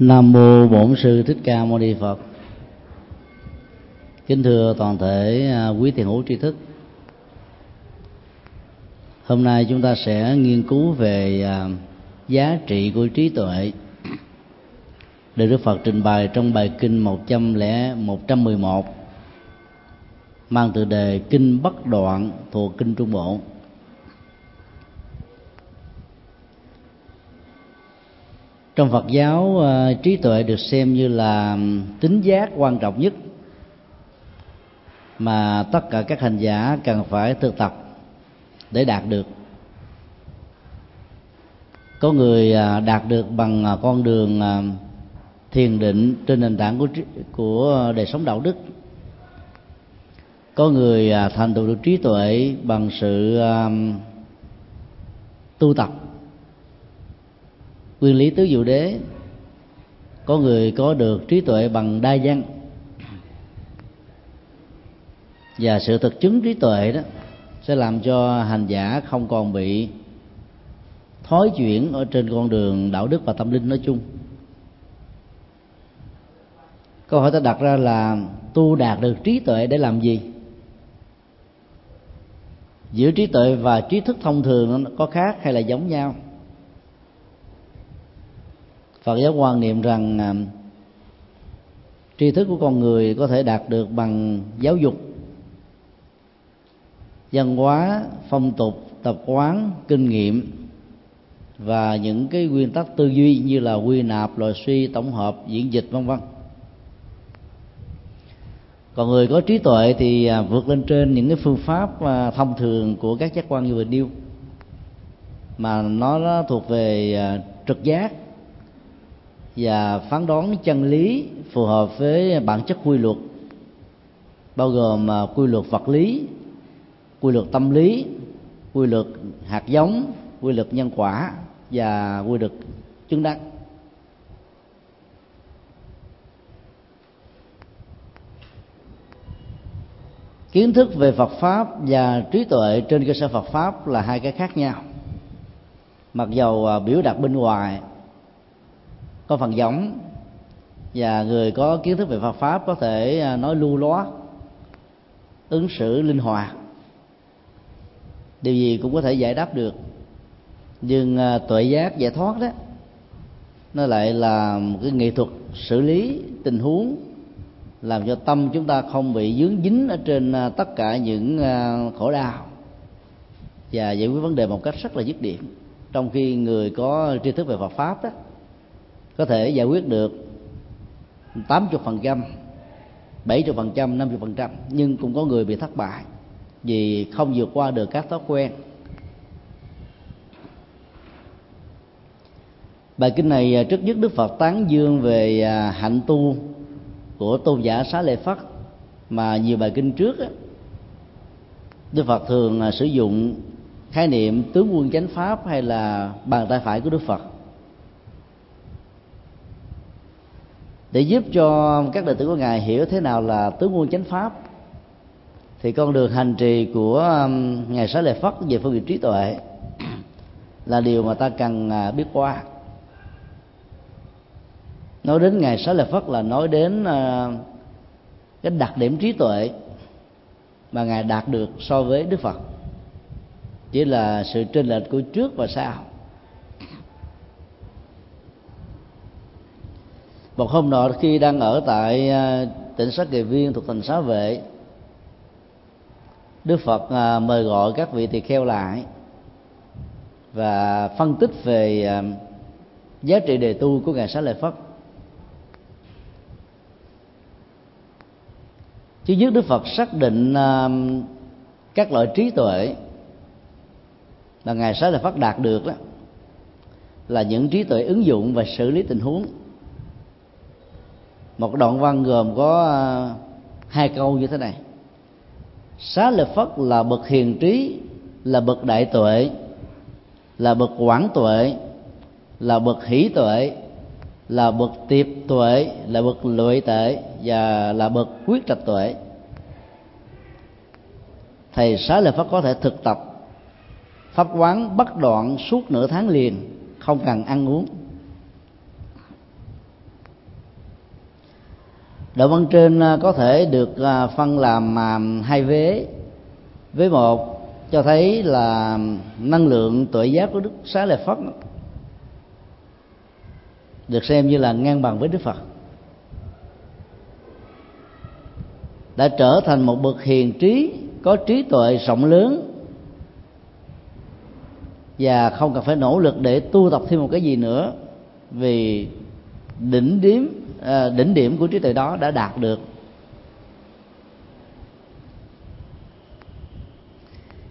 Nam mô Bổn sư Thích Ca Mâu Ni Phật. Kính thưa toàn thể à, quý thiền hữu tri thức. Hôm nay chúng ta sẽ nghiên cứu về à, giá trị của trí tuệ được Đức Phật trình bày trong bài kinh 111 mang tựa đề Kinh Bất Đoạn thuộc Kinh Trung Bộ. Trong phật giáo ờ, trí tuệ được xem như là tính giác quan trọng nhất mà tất cả các hành giả cần phải thực tập để đạt được. Có người ờ, đạt được bằng ờ, con đường thiền định trên nền tảng của của đời sống đạo đức. Có người thành tựu được trí tuệ bằng sự tu tập nguyên lý tứ diệu đế. Có người có được trí tuệ bằng đa văn. Và sự thực chứng trí tuệ đó sẽ làm cho hành giả không còn bị thói chuyển ở trên con đường đạo đức và tâm linh nói chung. Câu hỏi ta đặt ra là tu đạt được trí tuệ để làm gì? Giữa trí tuệ và trí thức thông thường nó có khác hay là giống nhau? Phật giáo quan niệm rằng à, tri thức của con người có thể đạt được bằng giáo dục, văn hóa, phong tục, tập quán, kinh nghiệm và những cái nguyên tắc tư duy như là quy nạp, loại suy, tổng hợp, diễn dịch, vân vân. Còn người có trí tuệ thì à, vượt lên trên những cái phương pháp à, thông thường của các giác quan như vừa nêu, mà nó thuộc về trực giác và phán đoán chân lý phù hợp với bản chất quy luật, bao gồm à, quy luật vật lý, quy luật tâm lý, quy luật hạt giống, quy luật nhân quả và quy luật chứng đắc. Kiến thức về Phật pháp và trí tuệ trên cơ sở Phật pháp là hai cái khác nhau. Mặc dầu à, biểu đạt bên ngoài có phần giống. Và người có kiến thức về Phật pháp có thể à, nói lưu loát ứng xử linh hoạt. Điều gì cũng có thể giải đáp được. Nhưng à, tuệ giác giải thoát đó, nó lại là một cái nghệ thuật xử lý tình huống, làm cho tâm chúng ta không bị dướng dính ở trên à, tất cả những khổ đau. Và giải quyết vấn đề một cách rất là dứt điểm. Trong khi người có tri thức về Phật pháp đó có thể giải quyết được 80 phần trăm 70 phần trăm 50 phần trăm. Nhưng cũng có người bị thất bại vì không vượt qua được các thói quen. Bài kinh này à, trước nhất đức phật tán dương về à, hạnh tu của tôn giả xá lợi phất. Mà nhiều bài kinh trước đức phật thường à, sử dụng khái niệm tướng quân chánh pháp hay là bàn tay phải của đức phật. Để giúp cho các đệ tử của ngài hiểu thế nào là tứ nguồn chánh pháp, thì con đường hành trì của um, ngài xá lợi phất về phương diện trí tuệ là điều mà ta cần à, biết qua. Nói đến ngài xá lợi phất là nói đến à, cái đặc điểm trí tuệ mà ngài đạt được so với đức phật. Chỉ là sự trên lệch của trước và sau. Một hôm nọ khi đang ở tại à, tỉnh sát kỳ viên thuộc thành xá vệ, đức phật à, mời gọi các vị tỳ kheo lại và phân tích về à, giá trị đề tu của ngài xá lợi phất. Chứ nhất đức phật xác định các loại trí tuệ mà ngài xá lợi phất đạt được đó là những trí tuệ ứng dụng và xử lý tình huống một đoạn văn gồm có à, hai câu như thế này. Xá lợi phất là bậc hiền trí, là bậc đại tuệ, là bậc quảng tuệ, là bậc hỷ tuệ, là bậc tiệp tuệ, là bậc lợi tuệ và là bậc quyết trạch tuệ. Thầy xá lợi phất có thể thực tập pháp quán bất đoạn suốt nửa tháng liền, không cần ăn uống. Đoạn văn trên à, có thể được à, phân làm à, hai vế. Vế một cho thấy là năng lượng tuệ giác của đức xá lợi phất được xem như là ngang bằng với đức phật. Đã trở thành một bậc hiền trí, có trí tuệ rộng lớn, và không cần phải nỗ lực để tu tập thêm một cái gì nữa vì đỉnh điểm Ờ, đỉnh điểm của trí tuệ đó đã đạt được.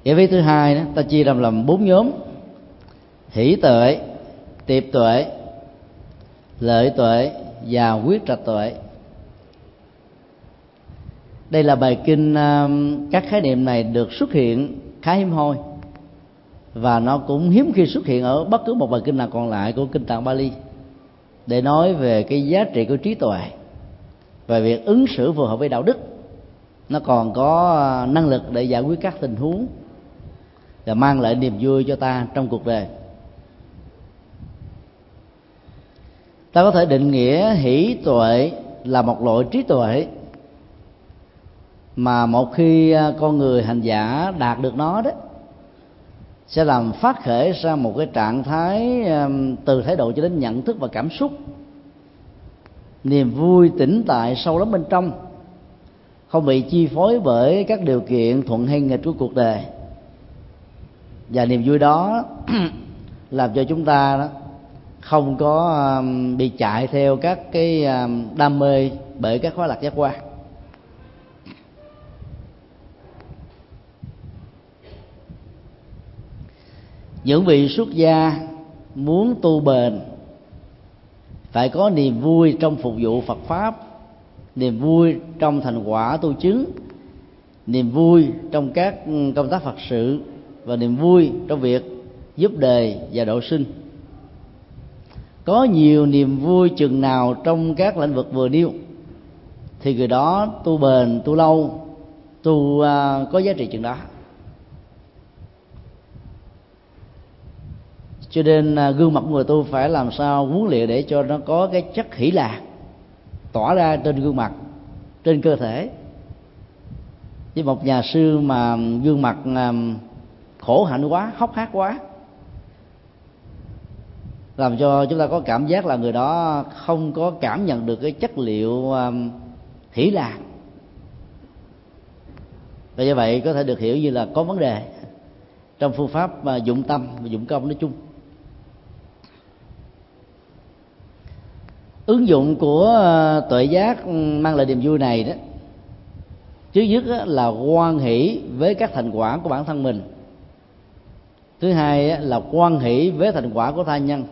Giải vế thứ hai đó, ta chia làm làm bốn nhóm. Hỷ tuệ, tiệp tuệ, lợi tuệ và quyết trạch tuệ. Đây là bài kinh ờ, các khái niệm này được xuất hiện khá hiếm hoi và nó cũng hiếm khi xuất hiện ở bất cứ một bài kinh nào còn lại của kinh tạng Bali để nói về cái giá trị của trí tuệ và việc ứng xử phù hợp với đạo đức. Nó còn có à, năng lực để giải quyết các tình huống và mang lại niềm vui cho ta trong cuộc đời. Ta có thể định nghĩa hỷ tuệ là một loại trí tuệ mà một khi à, con người hành giả đạt được nó đó sẽ làm phát khởi ra một cái trạng thái từ thái độ cho đến nhận thức và cảm xúc. Niềm vui tĩnh tại sâu lắm bên trong. Không bị chi phối bởi các điều kiện thuận hay nghịch của cuộc đời. Và niềm vui đó làm cho chúng ta đó không có bị chạy theo các cái đam mê bởi các khóa lạc giác quan. Những vị xuất gia muốn tu bền phải có niềm vui trong phục vụ Phật pháp niềm vui trong thành quả tu chứng niềm vui trong các ừ, công tác Phật sự và niềm vui trong việc giúp đời và độ sinh. Có nhiều niềm vui chừng nào trong các lĩnh vực vừa nêu thì người đó tu bền tu lâu tu uh, có giá trị chừng đó. Cho nên à, gương mặt người tu phải làm sao huấn luyện để cho nó có cái chất hỷ lạc tỏa ra trên gương mặt, trên cơ thể. Với một nhà sư mà gương mặt à, khổ hạnh quá, hốc hác quá, làm cho chúng ta có cảm giác là người đó không có cảm nhận được cái chất liệu à, hỷ lạc. Và như vậy có thể được hiểu như là có vấn đề trong phương pháp mà dụng tâm và dụng công nói chung. Ứng dụng của ờ, tuệ giác ừ, mang lại niềm vui này đó trước nhất là quan hỷ với các thành quả của bản thân mình. Thứ hai là quan hỷ với thành quả của tha nhân.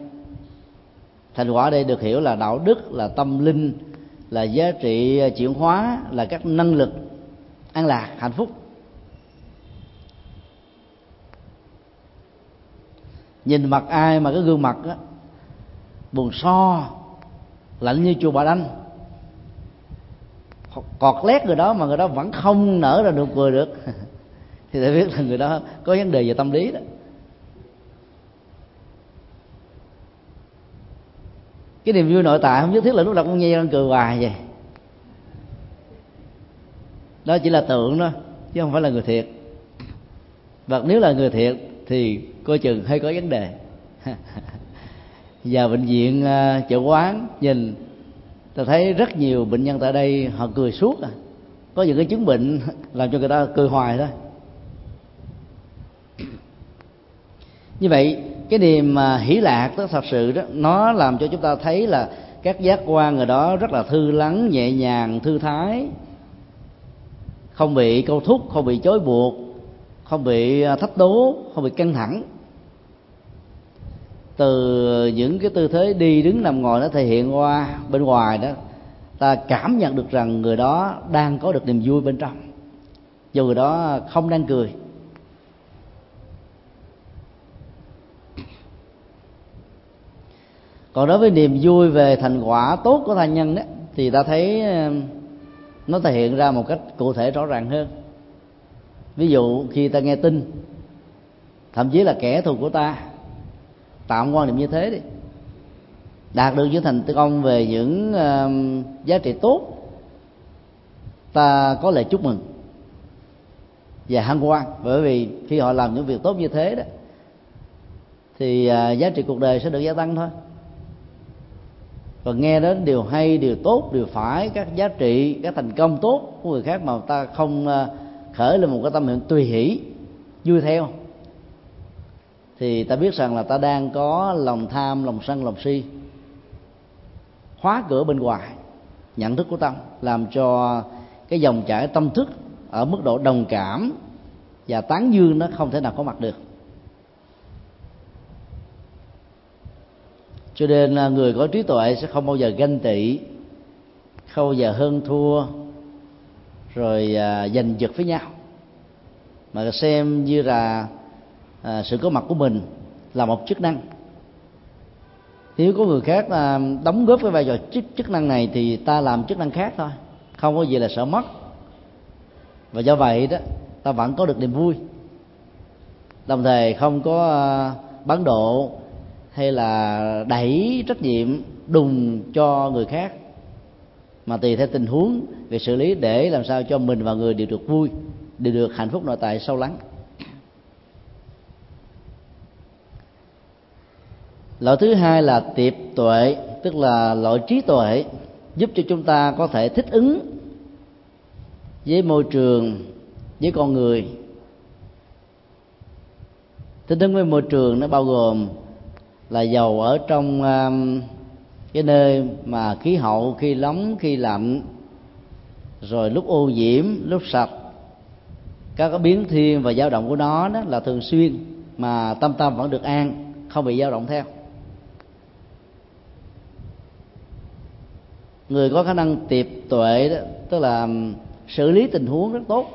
Thành quả đây được hiểu là đạo đức, là tâm linh, là giá trị ờ, chuyển hóa, là các năng lực an lạc, hạnh phúc. Nhìn mặt ai mà cái gương mặt á, buồn so lạnh như chùa bà đanh. Cọt lét người đó mà người đó vẫn không nở ra được cười được. Thì để biết là người đó có vấn đề về tâm lý đó. Cái niềm vui nội tại không nhất thiết là lúc nào cũng nghe đang cười hoài vậy. Đó chỉ là tượng đó chứ không phải là người thiệt. Và nếu là người thiệt thì coi chừng hơi có vấn đề. và bệnh viện à, chợ quán, nhìn, ta thấy rất nhiều bệnh nhân tại đây, họ cười suốt à. Có những cái chứng bệnh làm cho người ta cười hoài thôi. Như vậy, cái niềm mà hỷ lạc đó thật sự đó, nó làm cho chúng ta thấy là các giác quan người đó rất là thư lắng, nhẹ nhàng, thư thái. Không bị câu thúc, không bị chối buộc, không bị à, thách đố, không bị căng thẳng từ những cái tư thế đi đứng nằm ngồi nó thể hiện qua bên ngoài đó, ta cảm nhận được rằng người đó đang có được niềm vui bên trong. Dù người đó không đang cười. Còn đối với niềm vui về thành quả tốt của thanh nhân đó, thì ta thấy nó thể hiện ra một cách cụ thể rõ ràng hơn. Ví dụ khi ta nghe tin, thậm chí là kẻ thù của ta tạm quan niệm như thế đi. Đạt được những thành công về những uh, giá trị tốt ta có lời chúc mừng và hân hoan. Bởi vì khi họ làm những việc tốt như thế đó thì uh, giá trị cuộc đời sẽ được gia tăng thôi. Và nghe đến điều hay điều tốt điều phải các giá trị các thành công tốt của người khác mà ta không uh, khởi lên một cái tâm hiện tùy hỷ vui theo thì ta biết rằng là ta đang có lòng tham lòng sân lòng si. Khóa cửa bên ngoài nhận thức của tâm làm cho cái dòng chảy tâm thức ở mức độ đồng cảm và tán dương nó không thể nào có mặt được. Cho nên là người có trí tuệ sẽ không bao giờ ganh tị không bao giờ hơn thua rồi à, giành giật với nhau. Mà xem như là à, sự có mặt của mình là một chức năng. Nếu có người khác à, đóng góp cái vai trò chức chức năng này thì ta làm chức năng khác thôi không có gì là sợ mất. Và do vậy đó ta vẫn có được niềm vui. Đồng thời không có à, bán độ hay là đẩy trách nhiệm đùng cho người khác mà tùy theo tình huống về xử lý để làm sao cho mình và người đều được vui đều được hạnh phúc nội tại sâu lắng. Loại thứ hai là tiệp tuệ tức là loại trí tuệ giúp cho chúng ta có thể thích ứng với môi trường với con người. Thích ứng với môi trường nó bao gồm là dầu ở trong um, cái nơi mà khí hậu khi nóng khi lạnh rồi lúc ô nhiễm lúc sạch. Các cái biến thiên và dao động của nó đó là thường xuyên mà tâm tâm vẫn được an không bị dao động theo. Người có khả năng tiệp tuệ đó, tức là xử lý tình huống rất tốt.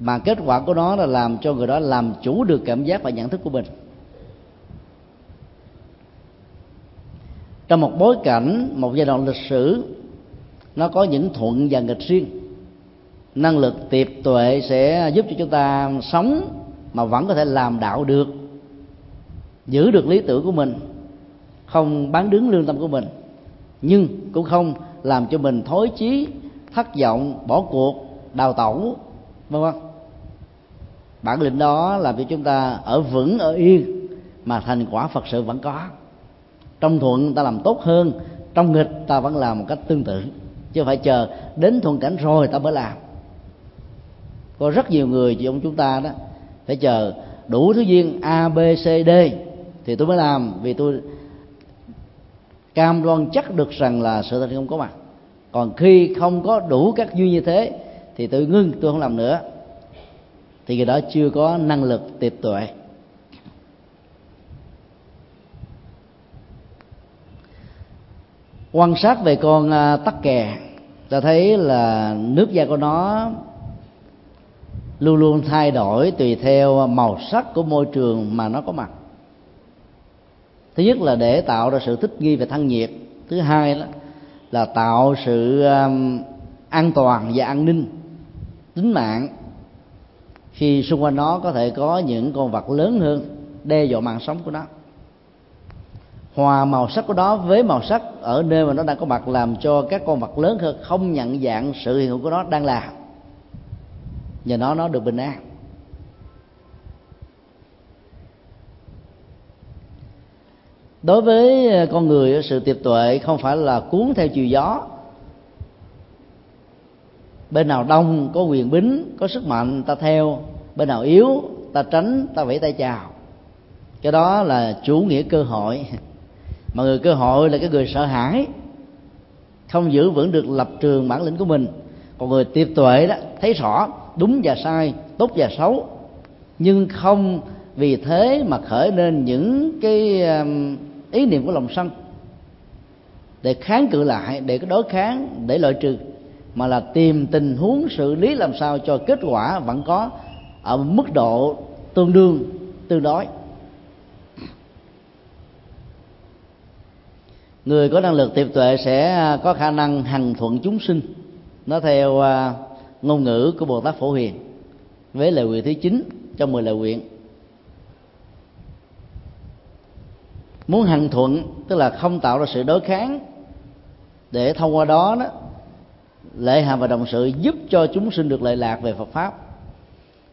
Mà kết quả của nó là làm cho người đó làm chủ được cảm giác và nhận thức của mình. Trong một bối cảnh, một giai đoạn lịch sử, nó có những thuận và nghịch riêng. Năng lực tiệp tuệ sẽ giúp cho chúng ta sống mà vẫn có thể làm đạo được, giữ được lý tưởng của mình, không bán đứng lương tâm của mình nhưng cũng không làm cho mình thối chí, thất vọng, bỏ cuộc, đào tẩu, vân vân. Bản lĩnh đó làm cho chúng ta ở vững, ở yên, mà thành quả phật sự vẫn có. Trong thuận ta làm tốt hơn, trong nghịch ta vẫn làm một cách tương tự. Chứ phải chờ đến thuận cảnh rồi ta mới làm. Có rất nhiều người trong chúng ta đó, phải chờ đủ thứ duyên a b c d thì tôi mới làm, vì tôi cam đoan chắc được rằng là sự thật không có mặt. Còn khi không có đủ các duyên như thế, thì tôi ngưng, tôi không làm nữa. Thì người đó chưa có năng lực tiệp tuệ. Quan sát về con à, tắc kè ta thấy là nước da của nó luôn luôn thay đổi tùy theo màu sắc của môi trường mà nó có mặt thứ nhất là để tạo ra sự thích nghi về thân nhiệt. Thứ hai đó là tạo sự um, an toàn và an ninh tính mạng. Khi xung quanh nó có thể có những con vật lớn hơn đe dọa mạng sống của nó. Hòa màu sắc của nó với màu sắc ở nơi mà nó đang có mặt làm cho các con vật lớn hơn không nhận dạng sự hiện hữu của nó đang làm nhờ nó nó được bình an. Đối với ờ, con người ờ, sự tiệp tuệ không phải là cuốn theo chiều gió. Bên nào đông, có quyền bính, có sức mạnh, ta theo. Bên nào yếu, ta tránh, ta vẫy tay chào. Cái đó là chủ nghĩa cơ hội. Mà người cơ hội là cái người sợ hãi, không giữ vững được lập trường bản lĩnh của mình. Còn người tiệp tuệ đó, thấy rõ, đúng và sai, tốt và xấu. Nhưng không vì thế mà khởi lên những cái ý niệm của lòng sân. Để kháng cự lại, để có đối kháng, để loại trừ, mà là tìm tình huống xử lý làm sao cho kết quả vẫn có ở mức độ tương đương, tương đối. Người có năng lực tiệp tuệ sẽ à, có khả năng hằng thuận chúng sinh. Nó theo à, ngôn ngữ của bồ tát phổ hiền. Với lời nguyện thứ chín trong mười lời nguyện. Muốn hằng thuận, tức là không tạo ra sự đối kháng, để thông qua đó đó lệ hàm và đồng sự giúp cho chúng sinh được lợi lạc về Phật pháp.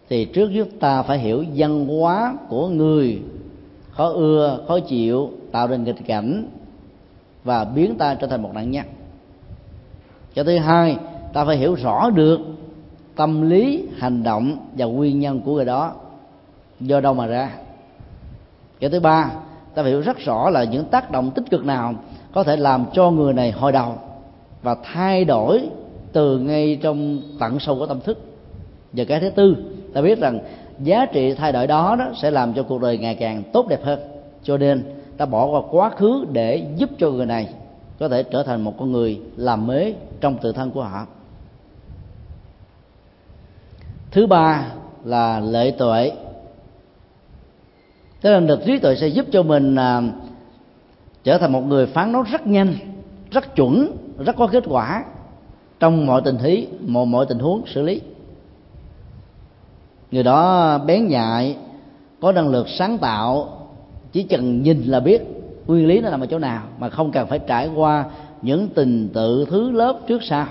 Thì trước nhất ta phải hiểu văn hóa của người khó ưa, khó chịu, tạo nên nghịch cảnh và biến ta trở thành một nạn nhân. Cái thứ hai, ta phải hiểu rõ được tâm lý, hành động và nguyên nhân của người đó, do đâu mà ra. Cái thứ ba ta phải hiểu rất rõ là những tác động tích cực nào có thể làm cho người này hồi đầu và thay đổi từ ngay trong tận sâu của tâm thức. Và cái thứ tư ta biết rằng giá trị thay đổi đó, đó sẽ làm cho cuộc đời ngày càng tốt đẹp hơn. Cho nên ta bỏ qua quá khứ để giúp cho người này có thể trở thành một con người làm mới trong tự thân của họ. Thứ ba là lệ tuệ thế là được trí tuệ sẽ giúp cho mình à, trở thành một người phán đoán rất nhanh rất chuẩn rất có kết quả trong mọi tình thế mọi mọi tình huống xử lý. Người đó bén nhạy có năng lực sáng tạo chỉ cần nhìn là biết nguyên lý nó nằm ở chỗ nào mà không cần phải trải qua những tình tự thứ lớp trước sau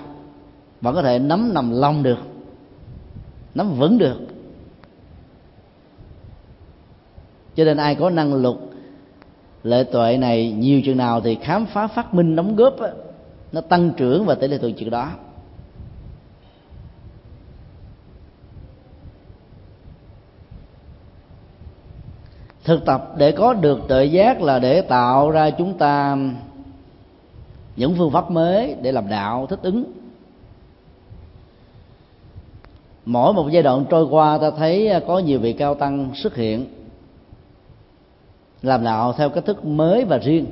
vẫn có thể nắm nằm lòng được nắm vững được. Cho nên ai có năng lực lệ tuệ này nhiều chừng nào thì khám phá phát minh đóng góp á, nó tăng trưởng và tỷ lệ thuận chừng đó. Thực tập để có được tự giác là để tạo ra chúng ta những phương pháp mới để làm đạo thích ứng. Mỗi một giai đoạn trôi qua ta thấy có nhiều vị cao tăng xuất hiện làm đạo theo cách thức mới và riêng,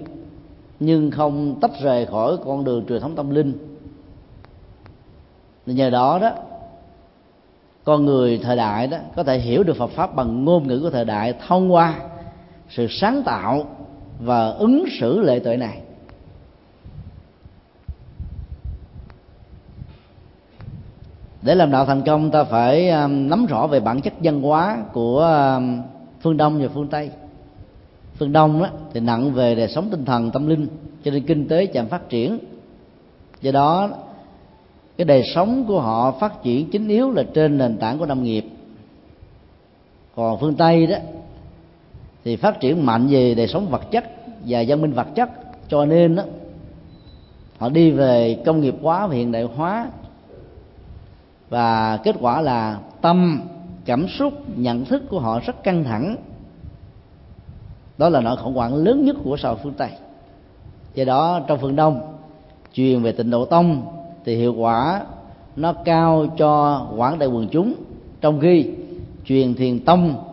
nhưng không tách rời khỏi con đường truyền thống tâm linh. Nhờ đó đó, con người thời đại đó có thể hiểu được Phật pháp bằng ngôn ngữ của thời đại, thông qua sự sáng tạo và ứng xử lệ tuệ này. Để làm đạo thành công, ta phải um, nắm rõ về bản chất văn hóa của um, phương đông và phương tây phương đông đó, thì nặng về đời sống tinh thần tâm linh cho nên kinh tế chậm phát triển. Do đó cái đời sống của họ phát triển chính yếu là trên nền tảng của nông nghiệp. Còn phương tây đó thì phát triển mạnh về đời sống vật chất và văn minh vật chất. Cho nên đó, họ đi về công nghiệp hóa và hiện đại hóa. Và kết quả là tâm cảm xúc nhận thức của họ rất căng thẳng đó là nỗi khủng hoảng lớn nhất của xã hội phương tây do đó, trong phương đông, truyền về tịnh độ tông thì hiệu quả nó cao cho quảng đại quần chúng. Trong khi truyền thiền tông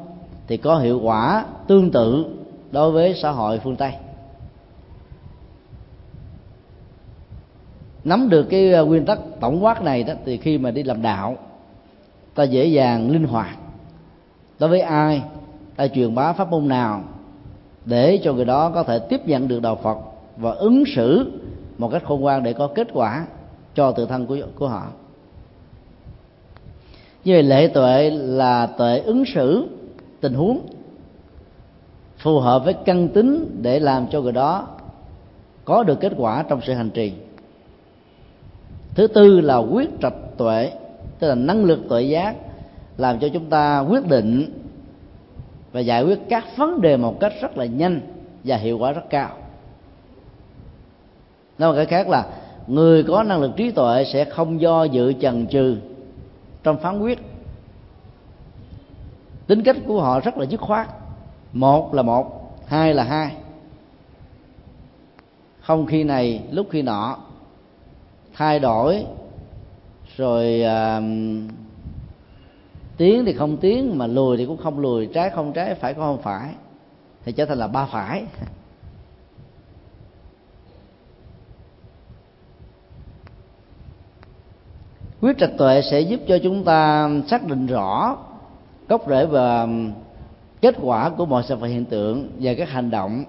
thì có hiệu quả tương tự đối với xã hội phương tây nắm được cái ờ, nguyên tắc tổng quát này đó, thì khi mà đi làm đạo, ta dễ dàng linh hoạt. Đối với ai, ta truyền bá pháp môn nào để cho người đó có thể tiếp nhận được đạo Phật và ứng xử một cách khôn ngoan để có kết quả cho tự thân của của họ. Như vậy lễ tuệ là tuệ ứng xử, tình huống, phù hợp với căn tính để làm cho người đó có được kết quả trong sự hành trì. Thứ tư là quyết trạch tuệ, tức là năng lực tuệ giác, làm cho chúng ta quyết định và giải quyết các vấn đề một cách rất là nhanh và hiệu quả rất cao. Nói một cái khác là người có năng lực trí tuệ sẽ không do dự chần chừ trong phán quyết. Tính cách của họ rất là dứt khoát. Một là một hai là hai. Không khi này lúc khi nọ. Thay đổi rồi uh, tiến thì không tiến mà lùi thì cũng không lùi, trái không trái, phải không phải, thì trở thành là ba phải. Quyết trạch tuệ sẽ giúp cho chúng ta xác định rõ gốc rễ và kết quả của mọi sự vật hiện tượng và các hành động.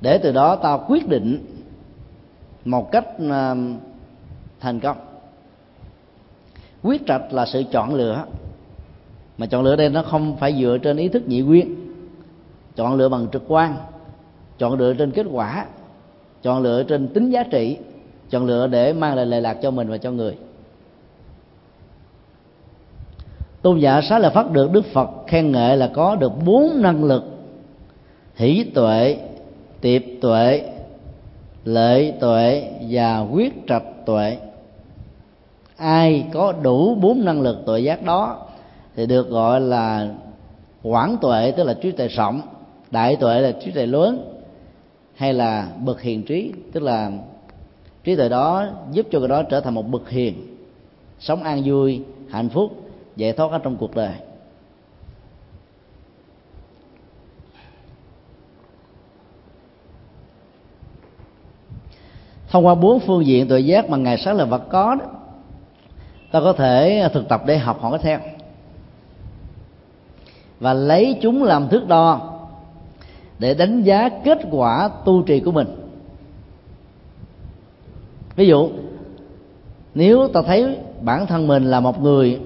Để từ đó ta quyết định một cách à, thành công quyết trạch là sự chọn lựa. Mà chọn lựa đây nó không phải dựa trên ý thức nhị nguyên. Chọn lựa bằng trực quan. Chọn lựa trên kết quả. Chọn lựa trên tính giá trị. Chọn lựa để mang lại lệ lạc cho mình và cho người. Tôn giả xá lợi phát được đức phật khen ngợi là có được bốn năng lực hỷ tuệ, tiệp tuệ lợi tuệ và quyết trạch tuệ ai có đủ bốn năng lực tuệ giác đó thì được gọi là quảng tuệ, tức là trí tuệ rộng. Đại tuệ là trí tuệ lớn hay là bậc hiền trí, tức là trí tuệ đó giúp cho người đó trở thành một bậc hiền, sống an vui, hạnh phúc, giải thoát ở trong cuộc đời. Thông qua bốn phương diện tuệ giác mà ngài sáng là vật có đó ta có thể à, thực tập để học hỏi theo. Và lấy chúng làm thước đo để đánh giá kết quả tu trì của mình. Ví dụ, nếu ta thấy bản thân mình là một người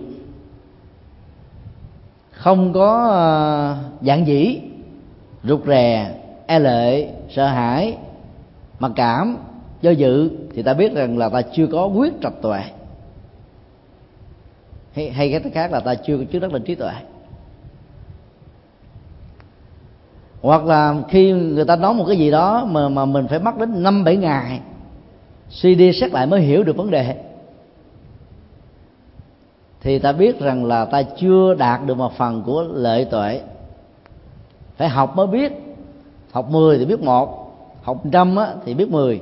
không có à, dạng dĩ, rụt rè e lệ, sợ hãi, mặc cảm, do dự, thì ta biết rằng là ta chưa có quyết trạch tuệ hay, hay cái khác là ta chưa có trước đất định trí tuệ. Hoặc là khi người ta nói một cái gì đó mà mà mình phải mất đến năm bảy ngày suy đi xét lại mới hiểu được vấn đề. Thì ta biết rằng là ta chưa đạt được một phần của lợi tuệ. Phải học mới biết. Học 10 thì biết một học trăm á, thì biết 10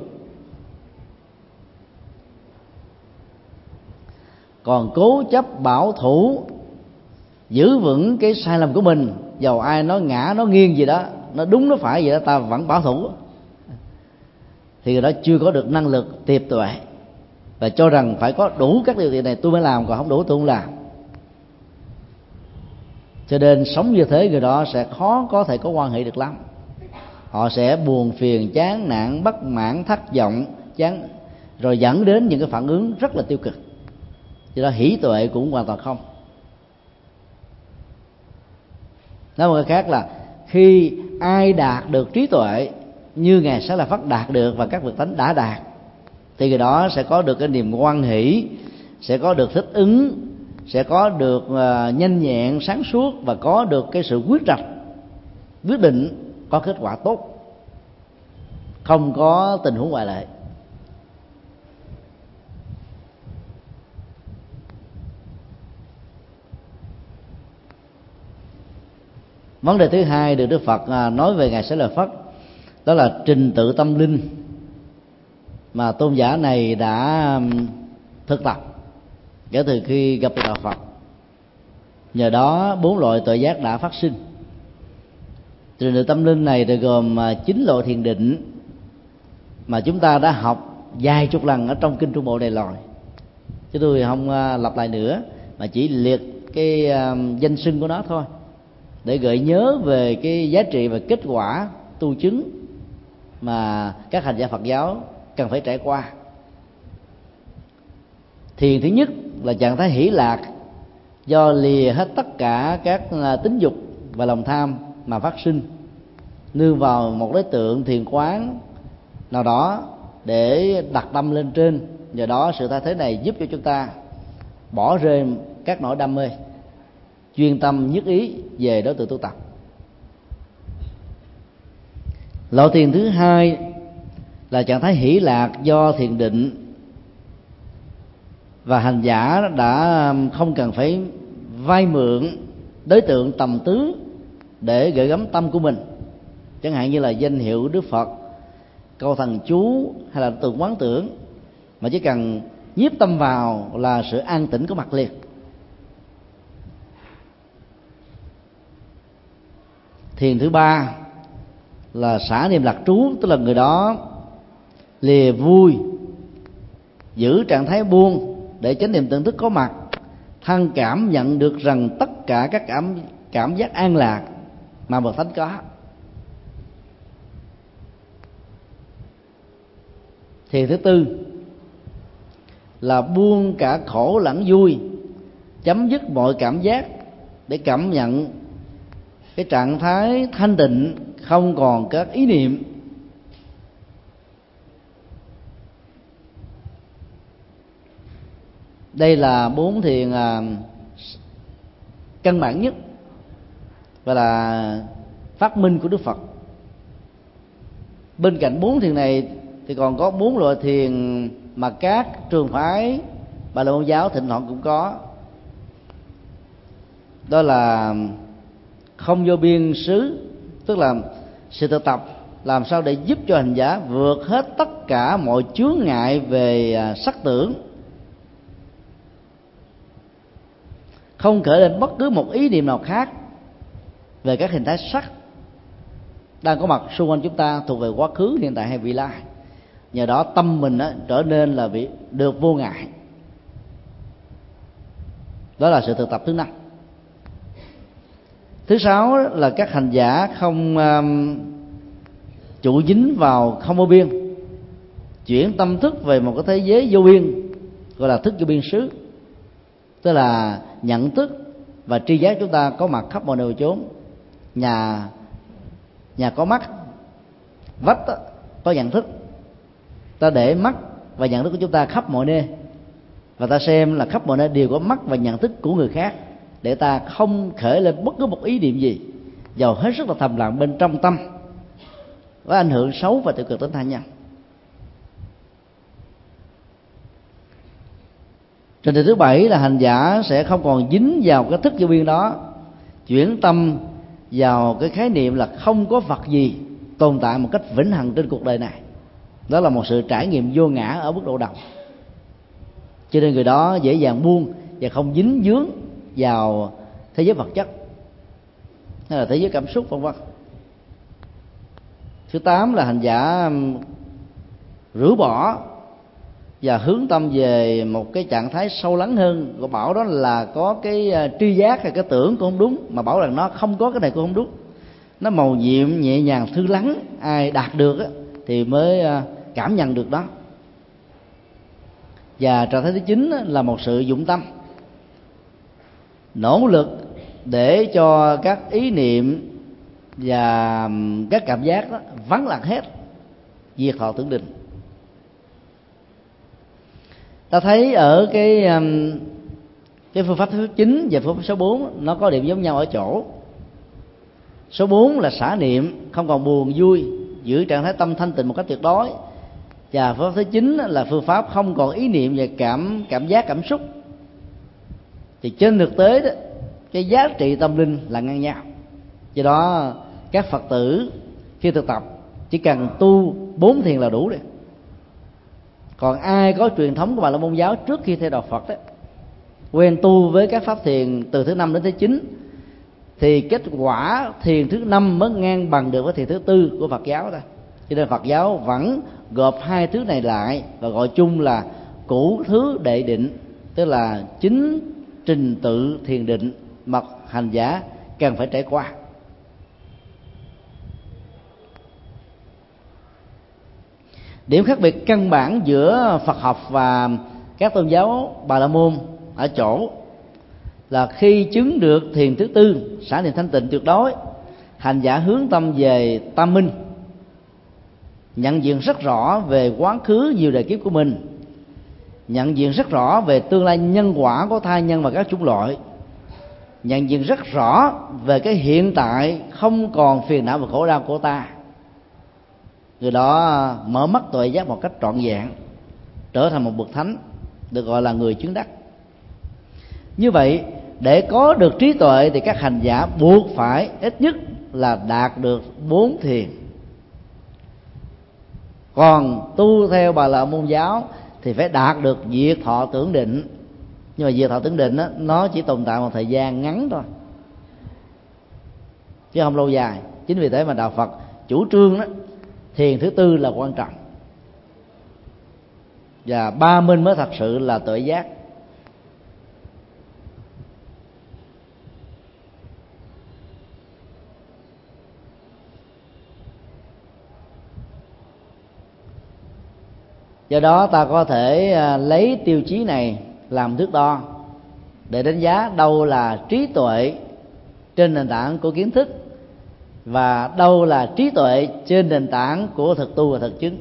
còn cố chấp bảo thủ, giữ vững cái sai lầm của mình, dầu ai nó ngã, nó nghiêng gì đó, nó đúng, nó phải vậy đó, ta vẫn bảo thủ. Thì người đó chưa có được năng lực tiệp tuệ và cho rằng phải có đủ các điều kiện này tôi mới làm, còn không đủ tôi không làm. Cho nên sống như thế, người đó sẽ khó có thể có quan hệ được lắm. Họ sẽ buồn phiền, chán nản, bất mãn, thất vọng, chán, rồi dẫn đến những cái phản ứng rất là tiêu cực do đó hỷ tuệ cũng hoàn toàn không. Nói một cái khác là khi ai đạt được trí tuệ như ngài sẽ là phát đạt được và các vị tánh đã đạt thì người đó sẽ có được cái niềm quan hỷ sẽ có được thích ứng sẽ có được uh, nhanh nhẹn sáng suốt và có được cái sự quyết trạch quyết định có kết quả tốt. Không có tình huống ngoại lệ. Vấn đề thứ hai được đức phật à, nói về ngài sẽ lợi phất, đó là trình tự tâm linh mà tôn giả này đã thực tập kể từ khi gặp đạo phật. Nhờ đó, bốn loại tội giác đã phát sinh. Trình tự tâm linh này được gồm à, chín loại thiền định mà chúng ta đã học vài chục lần ở trong kinh trung bộ này rồi. Chứ tôi không à, lặp lại nữa, mà chỉ liệt cái danh xưng của nó thôi để gợi nhớ về cái giá trị và kết quả tu chứng mà các hành giả Phật giáo cần phải trải qua. Thiền thứ nhất là trạng thái hỷ lạc, do lìa hết tất cả các à, tính dục và lòng tham mà phát sinh, nương vào một đối tượng thiền quán nào đó để đặt tâm lên trên. Nhờ đó sự thay thế này giúp cho chúng ta bỏ rơi các nỗi đam mê chuyên tâm nhất ý về đối tượng tu tập. Loại tiền thứ hai là trạng thái hỷ lạc do thiền định và hành giả đã um, không cần phải vay mượn đối tượng tầm tứ để gửi gắm tâm của mình. Chẳng hạn như là danh hiệu đức phật, câu thần chú hay là tượng quán tưởng, mà chỉ cần nhiếp tâm vào là sự an tĩnh có mặt liền. Thiền thứ ba là xả niệm lạc trú, tức là người đó lìa vui, giữ trạng thái buông để chánh niệm tỉnh thức có mặt thân cảm nhận được rằng tất cả các cảm cảm giác an lạc mà bậc thánh có. Thì thứ tư là buông cả khổ lẫn vui, chấm dứt mọi cảm giác để cảm nhận cái trạng thái thanh định không còn các ý niệm. Đây là bốn thiền à, căn bản nhất và là phát minh của đức phật. Bên cạnh bốn thiền này thì còn có bốn loại thiền mà các trường phái bà la môn giáo thịnh họ cũng có. Đó là không vô biên xứ tức là sự thực tập làm sao để giúp cho hành giả vượt hết tất cả mọi chướng ngại về à, sắc tưởng. Không khởi lên bất cứ một ý niệm nào khác về các hình thái sắc đang có mặt xung quanh chúng ta thuộc về quá khứ hiện tại hay vị lai. Nhờ đó tâm mình đó, trở nên là bị được vô ngại. Đó là sự thực tập thứ năm thứ sáu là các hành giả không um, trụ dính vào không vô biên chuyển tâm thức về một cái thế giới vô biên gọi là thức vô biên xứ. Tức là nhận thức và tri giác chúng ta có mặt khắp mọi nơi chốn. Nhà nhà có mắt vách có nhận thức. Ta để mắt và nhận thức của chúng ta khắp mọi nơi. Và ta xem là khắp mọi nơi đều có mắt và nhận thức của người khác để ta không khởi lên bất cứ một ý niệm gì. Dầu hết sức là thầm lặng bên trong tâm có ảnh hưởng xấu và tiêu cực đến tha nhân. Trình tự thứ bảy là hành giả sẽ không còn dính vào cái thức vô biên đó, chuyển tâm vào cái khái niệm là không có vật gì tồn tại một cách vĩnh hằng trên cuộc đời này. Đó là một sự trải nghiệm vô ngã ở mức độ đầu cho nên người đó dễ dàng buông và không dính dướng vào thế giới vật chất hay là thế giới cảm xúc vân vân. Thứ tám là hành giả rửa bỏ và hướng tâm về một cái trạng thái sâu lắng hơn. Của bảo đó là có cái ờ, tri giác hay cái tưởng cũng không đúng mà bảo rằng nó không có cái này cũng không đúng. Nó màu nhiệm nhẹ nhàng thư lắng ai đạt được á, thì mới ờ, cảm nhận được đó. Và trạng thái thứ chín là một sự dụng tâm nỗ lực để cho các ý niệm và các cảm giác đó vắng lặng hết, diệt họ tưởng định. Ta thấy ở cái um, cái phương pháp thứ chín và phương pháp số 4 nó có điểm giống nhau ở chỗ. Số 4 là xả niệm, không còn buồn vui, giữ trạng thái tâm thanh tịnh một cách tuyệt đối. Và phương pháp thứ chín là phương pháp không còn ý niệm về cảm cảm giác, cảm xúc thì trên thực tế đó, cái giá trị tâm linh là ngang nhau. Do đó, các phật tử khi thực tập chỉ cần tu bốn thiền là đủ rồi. Còn ai có truyền thống của bà la môn giáo trước khi theo đạo phật đó, quen tu với các pháp thiền từ thứ năm đến thứ chín, thì kết quả thiền thứ năm mới ngang bằng được với thiền thứ tư của phật giáo thôi. Cho nên phật giáo vẫn gộp hai thứ này lại và gọi chung là cũ thứ đệ định, tức là chính trình tự thiền định mà hành giả cần phải trải qua. Điểm khác biệt căn bản giữa phật học và các tôn giáo bà la môn ở chỗ là khi chứng được thiền thứ tư xả niệm thanh tịnh tuyệt đối, hành giả hướng tâm về tam minh, nhận diện rất rõ về quá khứ, nhiều đời kiếp của mình nhận diện rất rõ về tương lai nhân quả của thai nhân và các chủng loại. Nhận diện rất rõ về cái hiện tại không còn phiền não và khổ đau của ta. Người đó mở mắt tuệ giác một cách trọn vẹn, trở thành một bậc thánh, được gọi là người chứng đắc. Như vậy, để có được trí tuệ thì các hành giả buộc phải ít nhất là đạt được bốn thiền. Còn tu theo bà la môn giáo thì phải đạt được diệt thọ tưởng định. Nhưng mà diệt thọ tưởng định đó, nó chỉ tồn tại một thời gian ngắn thôi chứ không lâu dài. Chính vì thế mà đạo phật chủ trương đó thiền thứ tư là quan trọng. Và ba minh mới thật sự là tuệ giác. Do đó ta có thể à, lấy tiêu chí này làm thước đo để đánh giá đâu là trí tuệ trên nền tảng của kiến thức và đâu là trí tuệ trên nền tảng của thực tu và thực chứng.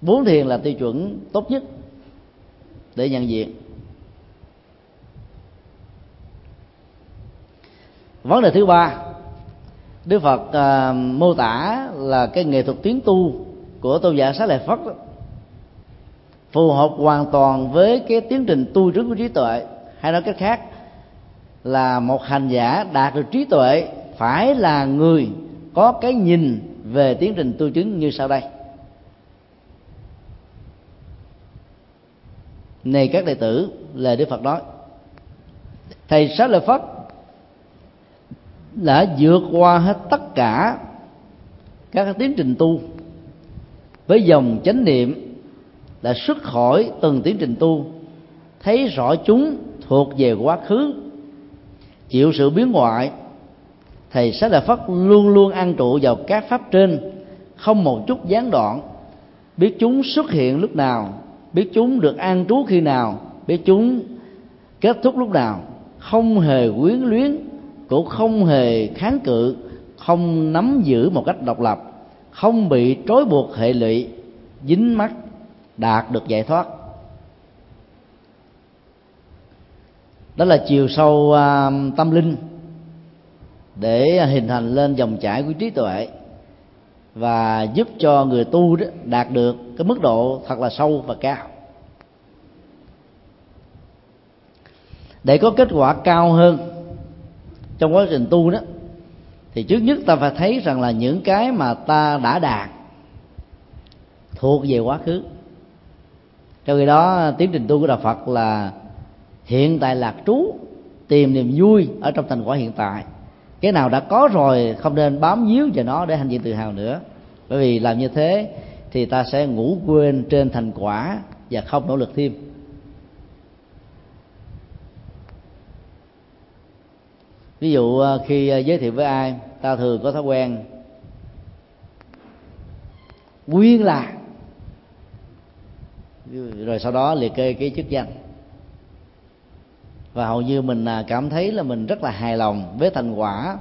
Bốn thiền là tiêu chuẩn tốt nhất để nhận diện. Vấn đề thứ ba đức phật uh, mô tả là cái nghệ thuật tiến tu của tôn giả xá lợi phất đó, phù hợp hoàn toàn với cái tiến trình tu trước của trí tuệ. Hay nói cách khác là một hành giả đạt được trí tuệ phải là người có cái nhìn về tiến trình tu chứng như sau đây. Này các đệ tử lời đức phật nói thầy sát lợi phất đã vượt qua hết tất cả các tiến trình tu với dòng chánh niệm đã xuất khỏi từng tiến trình tu, thấy rõ chúng thuộc về quá khứ, chịu sự biến ngoại, thầy sách là phất luôn luôn ăn trụ vào các pháp trên, không một chút gián đoạn. Biết chúng xuất hiện lúc nào, biết chúng được an trú khi nào, biết chúng kết thúc lúc nào. Không hề quyến luyến, cũng không hề kháng cự, không nắm giữ một cách độc lập không bị trói buộc hệ lụy dính mắc đạt được giải thoát. Đó là chiều sâu uh, tâm linh để hình thành lên dòng chảy của trí tuệ và giúp cho người tu đó đạt được cái mức độ thật là sâu và cao. Để có kết quả cao hơn trong quá trình tu đó thì trước nhất ta phải thấy rằng là những cái mà ta đã đạt thuộc về quá khứ. Trong khi đó, tiến trình tu của đạo phật là hiện tại lạc trú, tìm niềm vui ở trong thành quả hiện tại. Cái nào đã có rồi, không nên bám víu vào nó để hành vi tự hào nữa. Bởi vì làm như thế thì ta sẽ ngủ quên trên thành quả và không nỗ lực thêm. Ví dụ à, khi à, giới thiệu với ai, ta thường có thói quen nguyên là rồi sau đó liệt kê cái chức danh. Và hầu như mình à, cảm thấy là mình rất là hài lòng với thành quả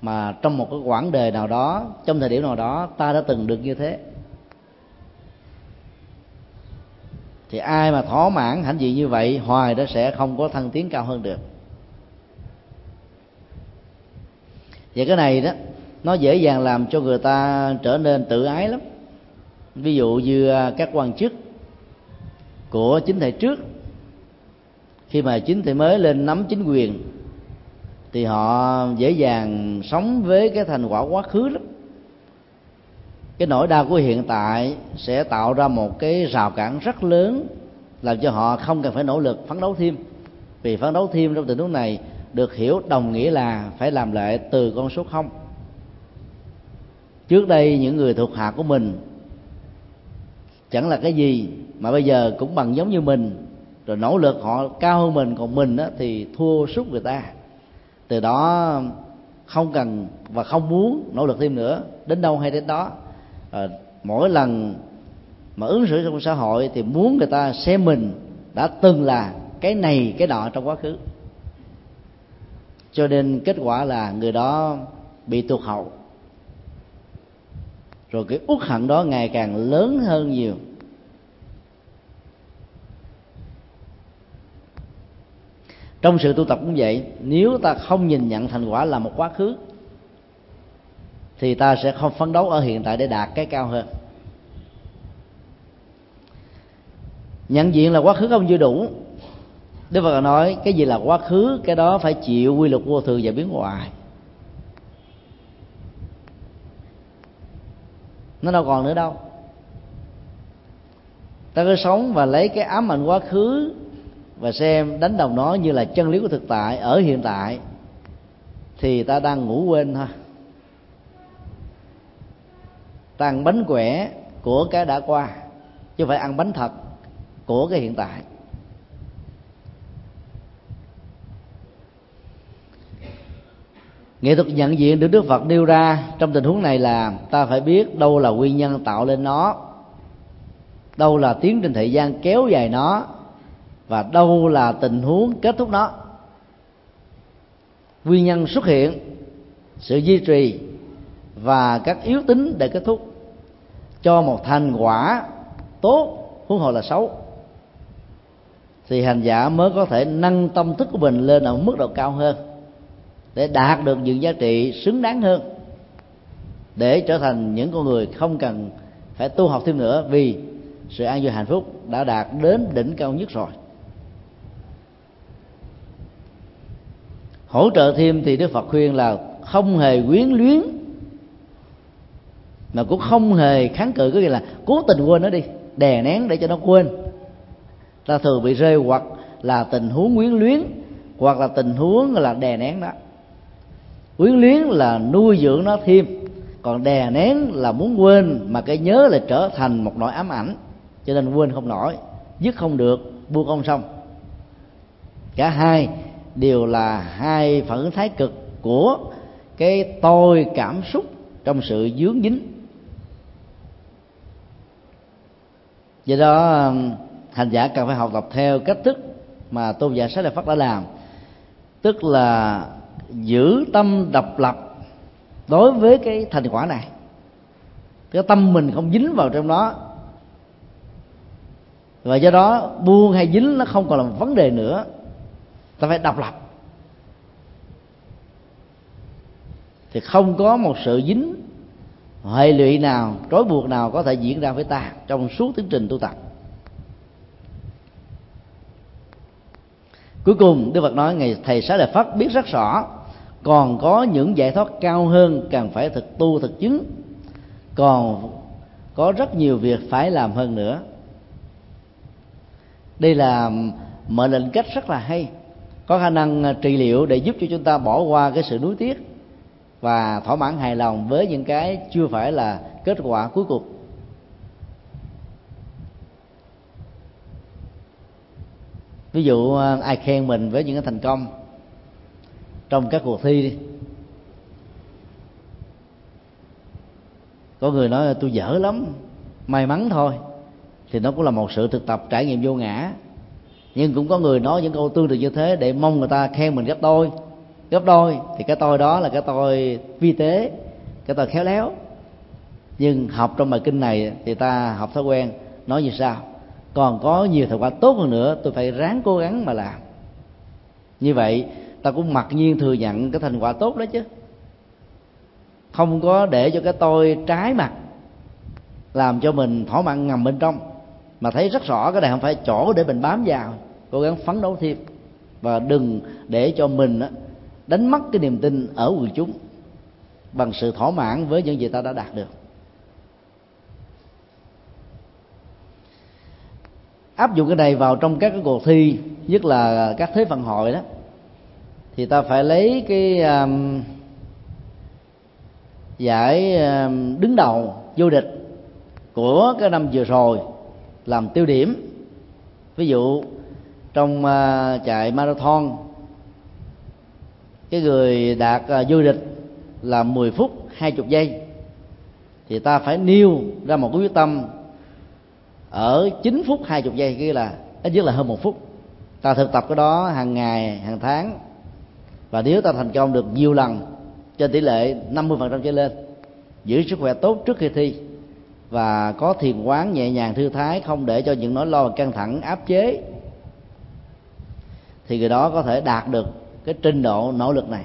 mà trong một cái quãng đời nào đó, trong thời điểm nào đó, ta đã từng được như thế. Thì ai mà thỏa mãn hãnh diện như vậy, hoài đó sẽ không có thăng tiến cao hơn được. Và cái này đó, nó dễ dàng làm cho người ta trở nên tự ái lắm. Ví dụ như à, các quan chức của chính thể trước. Khi mà chính thể mới lên nắm chính quyền, thì họ dễ dàng sống với cái thành quả quá khứ lắm. Cái nỗi đau của hiện tại sẽ tạo ra một cái rào cản rất lớn, làm cho họ không cần phải nỗ lực phấn đấu thêm. Vì phấn đấu thêm trong tình huống này được hiểu đồng nghĩa là phải làm lại từ con số không. Trước đây những người thuộc hạ của mình chẳng là cái gì mà bây giờ cũng bằng giống như mình rồi nỗ lực họ cao hơn mình còn mình đó thì thua suốt người ta. Từ đó không cần và không muốn nỗ lực thêm nữa đến đâu hay đến đó. À, mỗi lần mà ứng xử trong xã hội thì muốn người ta xem mình đã từng là cái này cái nọ trong quá khứ cho nên kết quả là người đó bị tụt hậu. Rồi cái uất hận đó ngày càng lớn hơn nhiều. Trong sự tu tập cũng vậy, nếu ta không nhìn nhận thành quả là một quá khứ, thì ta sẽ không phấn đấu ở hiện tại để đạt cái cao hơn. Nhận diện là quá khứ không chưa đủ Đức Phật nói, cái gì là quá khứ, cái đó phải chịu quy luật vô thường và biến hoại nó đâu còn nữa đâu. Ta cứ sống và lấy cái ám ảnh quá khứ và xem đánh đồng nó như là chân lý của thực tại ở hiện tại, thì ta đang ngủ quên thôi ta ăn bánh quẻ của cái đã qua, chứ phải ăn bánh thật của cái hiện tại. Nghệ thuật nhận diện được đức phật nêu ra trong tình huống này là ta phải biết đâu là nguyên nhân tạo lên nó, đâu là tiến trình thời gian kéo dài nó, và đâu là tình huống kết thúc nó. Nguyên nhân xuất hiện, sự duy trì và các yếu tính để kết thúc. Cho một thành quả tốt, huống hồ là xấu, thì hành giả mới có thể nâng tâm thức của mình lên ở mức độ cao hơn để đạt được những giá trị xứng đáng hơn, để trở thành những con người không cần phải tu học thêm nữa vì sự an vui hạnh phúc đã đạt đến đỉnh cao nhất rồi. Hỗ trợ thêm thì đức phật khuyên là không hề quyến luyến, mà cũng không hề kháng cự, có nghĩa là cố tình quên nó đi, đè nén để cho nó quên. Ta thường bị rơi hoặc là tình huống quyến luyến hoặc là tình huống là đè nén đó quyến luyến là nuôi dưỡng nó thêm. Còn đè nén là muốn quên, mà cái nhớ là trở thành một nỗi ám ảnh. Cho nên quên không nổi, dứt không được, buông không xong. Cả hai đều là hai phản ứng thái cực của cái tôi cảm xúc trong sự dướng dính. Do đó, hành giả cần phải học tập theo cách thức mà tôn giả sách đại phật đã làm. Tức là giữ tâm độc lập đối với cái thành quả này. Cái tâm mình không dính vào trong đó. Và do đó, buông hay dính nó không còn là một vấn đề nữa. Ta phải độc lập. Thì không có một sự dính, hệ lụy nào, trói buộc nào có thể diễn ra với ta trong suốt tiến trình tu tập. Cuối cùng, đức phật nói, ngày thầy xá lợi phất biết rất rõ còn có những giải thoát cao hơn cần phải thực tu, thực chứng. Còn có rất nhiều việc phải làm hơn nữa. Đây là mệnh lệnh cách rất là hay. Có khả năng à, trị liệu để giúp cho chúng ta bỏ qua cái sự nuối tiếc và thỏa mãn hài lòng với những cái chưa phải là kết quả cuối cùng. Ví dụ à, ai khen mình với những cái thành công trong các cuộc thi đi. Có người nói tôi dở lắm, may mắn thôi, thì nó cũng là một sự thực tập trải nghiệm vô ngã. Nhưng cũng có người nói những câu tương tự như thế để mong người ta khen mình gấp đôi. Gấp đôi thì cái tôi đó là cái tôi vi tế, cái tôi khéo léo. Nhưng học trong bài kinh này thì ta học thói quen nói như sao còn có nhiều thành quả tốt hơn nữa, tôi phải ráng cố gắng mà làm. Như vậy ta cũng mặc nhiên thừa nhận cái thành quả tốt đó chứ. Không có để cho cái tôi trái mặt làm cho mình thỏa mãn ngầm bên trong. Mà thấy rất rõ cái này không phải chỗ để mình bám vào, cố gắng phấn đấu thêm. Và đừng để cho mình đánh mất cái niềm tin ở quần chúng bằng sự thỏa mãn với những gì ta đã đạt được. Áp dụng cái này vào trong các cái cuộc thi, nhất là các thế vận hội đó thì ta phải lấy cái um, giải um, đứng đầu vô địch của cái năm vừa rồi làm tiêu điểm. Ví dụ trong uh, chạy marathon cái người đạt uh, vô địch là 10 phút 20 giây. Thì ta phải nêu ra một cái quyết tâm ở 9 phút 20 giây kia là ít nhất là hơn một phút. Ta thực tập cái đó hàng ngày hàng tháng và nếu ta thành công được nhiều lần, trên tỷ lệ 50% trở lên, giữ sức khỏe tốt trước khi thi, và có thiền quán nhẹ nhàng thư thái, không để cho những nỗi lo và căng thẳng áp chế, thì người đó có thể đạt được cái trình độ nỗ lực này.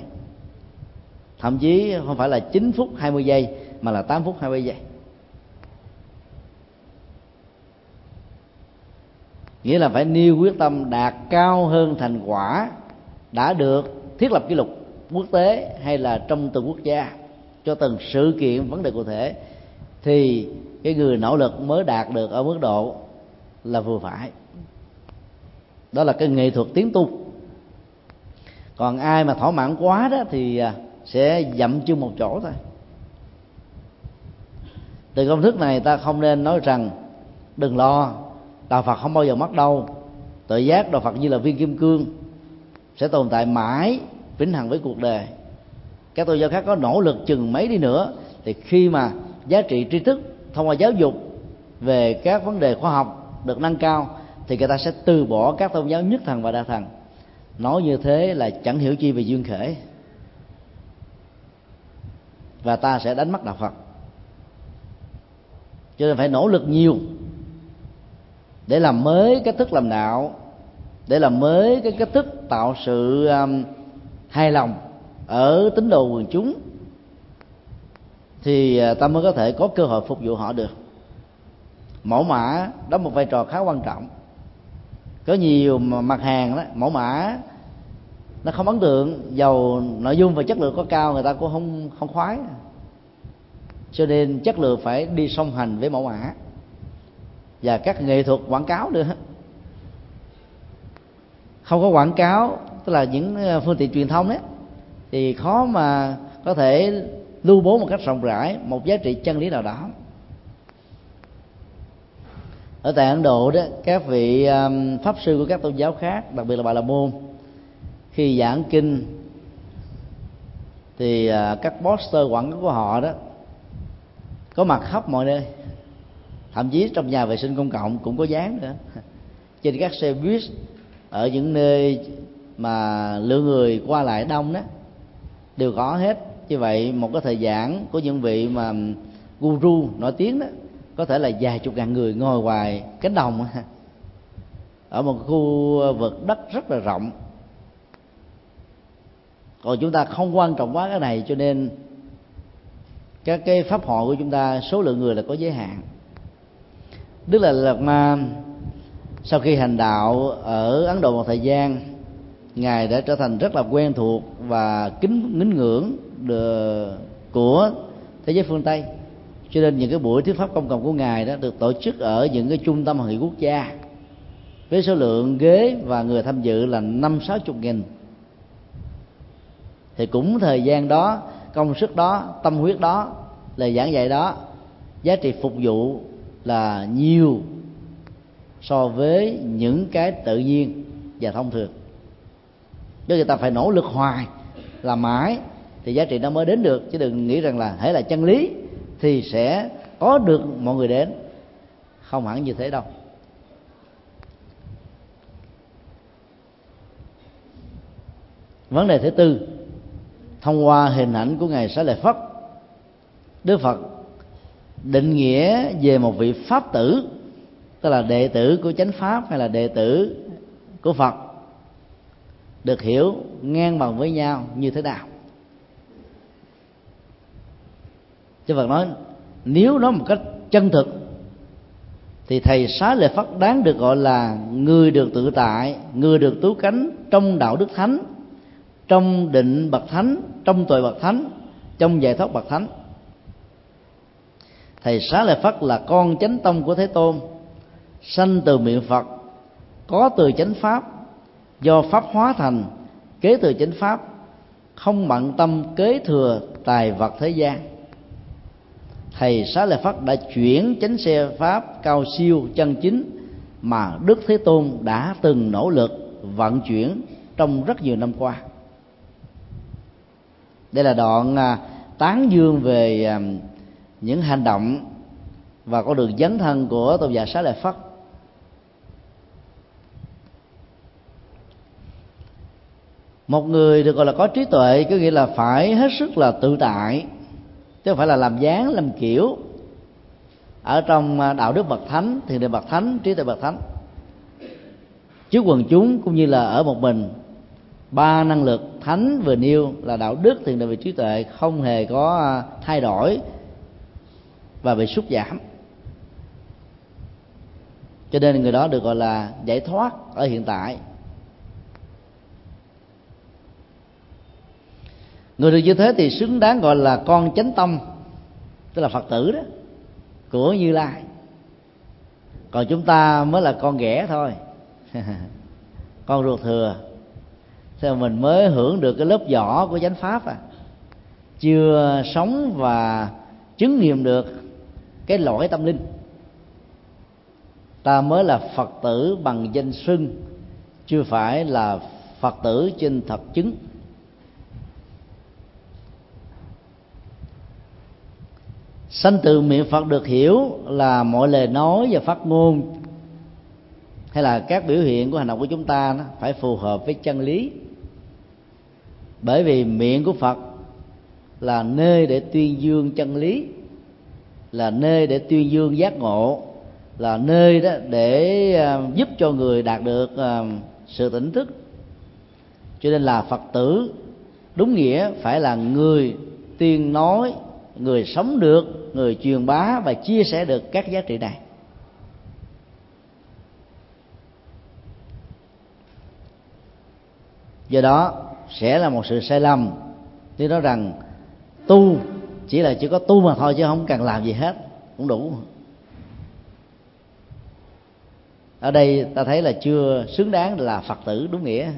Thậm chí không phải là 9 phút 20 giây, mà là 8 phút 20 giây. Nghĩa là phải nêu quyết tâm đạt cao hơn thành quả đã được thiết lập kỷ lục quốc tế hay là trong từng quốc gia cho từng sự kiện vấn đề cụ thể, thì cái người nỗ lực mới đạt được ở mức độ là vừa phải. Đó là cái nghệ thuật tiến tu. Còn ai mà thỏa mãn quá đó thì à, sẽ dậm chân một chỗ thôi. Từ công thức này ta không nên nói rằng đừng lo, đạo phật không bao giờ mất đâu tự giác đạo phật như là viên kim cương sẽ tồn tại mãi, vĩnh hằng với cuộc đời. Các tôn giáo khác có nỗ lực chừng mấy đi nữa, thì khi mà giá trị tri thức thông qua giáo dục về các vấn đề khoa học được nâng cao, thì người ta sẽ từ bỏ các tôn giáo nhất thần và đa thần. Nói như thế là chẳng hiểu chi về duyên khể. Và ta sẽ đánh mất đạo phật. Cho nên phải nỗ lực nhiều để làm mới cách thức làm đạo để làm mới cái cách thức tạo sự um, hài lòng ở tín đồ quần chúng thì à, ta mới có thể có cơ hội phục vụ họ được. Mẫu mã đóng một vai trò khá quan trọng. Có nhiều mặt hàng đó mẫu mã nó không ấn tượng dầu nội dung và chất lượng có cao người ta cũng không không khoái. Cho nên chất lượng phải đi song hành với mẫu mã và các nghệ thuật quảng cáo nữa không có quảng cáo tức là những ờ, phương tiện truyền thông đấy thì khó mà có thể lưu bố một cách rộng rãi một giá trị chân lý nào đó. Ở tại ấn độ đó các vị um, pháp sư của các tôn giáo khác đặc biệt là bà la môn khi giảng kinh thì uh, các poster quảng cáo của họ đó có mặt khắp mọi nơi. Thậm chí trong nhà vệ sinh công cộng cũng có dán nữa. Trên các xe buýt ở những nơi mà lượng người qua lại đông đó, đều có hết. Như vậy, một cái thời giảng của những vị mà guru nổi tiếng đó, có thể là vài chục ngàn người ngồi ngoài cánh đồng. Ở một khu vực đất rất là rộng. Còn chúng ta không quan trọng quá cái này, cho nên các cái pháp hội của chúng ta, số lượng người là có giới hạn. Đức là lạt ma sau khi hành đạo ở ấn độ một thời gian, ngài đã trở thành rất là quen thuộc và kính ngính ngưỡng được của thế giới phương tây. Cho nên những cái buổi thuyết pháp công cộng của ngài đó được tổ chức ở những cái trung tâm hội nghị quốc gia. Với số lượng ghế và người tham dự là năm sáu chục nghìn. Thì cũng thời gian đó, công sức đó, tâm huyết đó, lời giảng dạy đó, giá trị phục vụ là nhiều so với những cái tự nhiên và thông thường. Cho người ta phải nỗ lực hoài làm mãi, thì giá trị nó mới đến được. Chứ đừng nghĩ rằng là hãy là chân lý thì sẽ có được mọi người đến. Không hẳn như thế đâu. Vấn đề thứ tư, thông qua hình ảnh của ngài xá lợi phất, đức phật định nghĩa về một vị pháp tử tức là đệ tử của chánh pháp hay là đệ tử của phật được hiểu ngang bằng với nhau như thế nào? Chứ Phật nói, nếu nói một cách chân thực, thì thầy xá lợi phất đáng được gọi là người được tự tại, người được tú cánh trong đạo đức thánh, trong định bậc thánh, trong tuệ bậc thánh, trong giải thoát bậc thánh. Thầy xá lợi phất là con chánh tông của thế tôn sanh từ miệng phật, có từ chánh pháp, do pháp hóa thành, kế từ chánh pháp, không bận tâm kế thừa tài vật thế gian. Thầy xá lợi phất đã chuyển chánh xe pháp cao siêu chân chính mà đức thế tôn đã từng nỗ lực vận chuyển trong rất nhiều năm qua. Đây là đoạn à, tán dương về à, những hành động và con đường dấn thân của tôn giả xá lợi phất. Một người được gọi là có trí tuệ, có nghĩa là phải hết sức là tự tại, chứ không phải là làm dáng, làm kiểu. Ở trong à, đạo đức bậc thánh thì đời bậc thánh, trí tuệ bậc thánh trước quần chúng cũng như là ở một mình, ba năng lực thánh vừa nêu là đạo đức, thiền định về trí tuệ không hề có à, thay đổi và bị sút giảm. Cho nên người đó được gọi là giải thoát ở hiện tại. Người được như thế thì xứng đáng gọi là con chánh tông tức là phật tử đó, của như lai. Còn chúng ta mới là con ghẻ thôi. Con ruột thừa. Thế mình mới hưởng được cái lớp vỏ của chánh pháp à? Chưa sống và chứng nghiệm được cái lỗi tâm linh. Ta mới là phật tử bằng danh xưng, chưa phải là phật tử trên thật chứng. Sanh từ miệng phật được hiểu là mọi lời nói và phát ngôn, hay là các biểu hiện của hành động của chúng ta nó phải phù hợp với chân lý. Bởi vì miệng của phật là nơi để tuyên dương chân lý, là nơi để tuyên dương giác ngộ, là nơi đó để à, giúp cho người đạt được à, sự tỉnh thức. Cho nên là phật tử, đúng nghĩa phải là người tiên nói, người sống được người truyền bá và chia sẻ được các giá trị này. Do đó, sẽ là một sự sai lầm nếu nói rằng tu chỉ là chỉ có tu mà thôi chứ không cần làm gì hết, cũng đủ. Ở đây ta thấy là chưa xứng đáng là phật tử đúng nghĩa.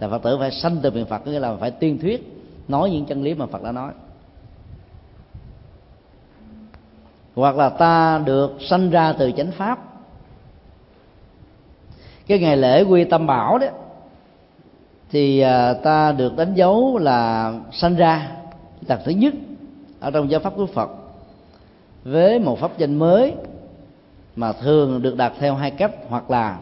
Là phật tử phải sanh từ miệng phật nghĩa là phải tuyên thuyết, nói những chân lý mà phật đã nói. Hoặc là ta được sanh ra từ chánh pháp. Cái ngày lễ quy tâm bảo đó, thì à, ta được đánh dấu là sanh ra đặc thứ nhất ở trong giáo pháp của Phật. Với một pháp danh mới mà thường được đặt theo hai cách, hoặc là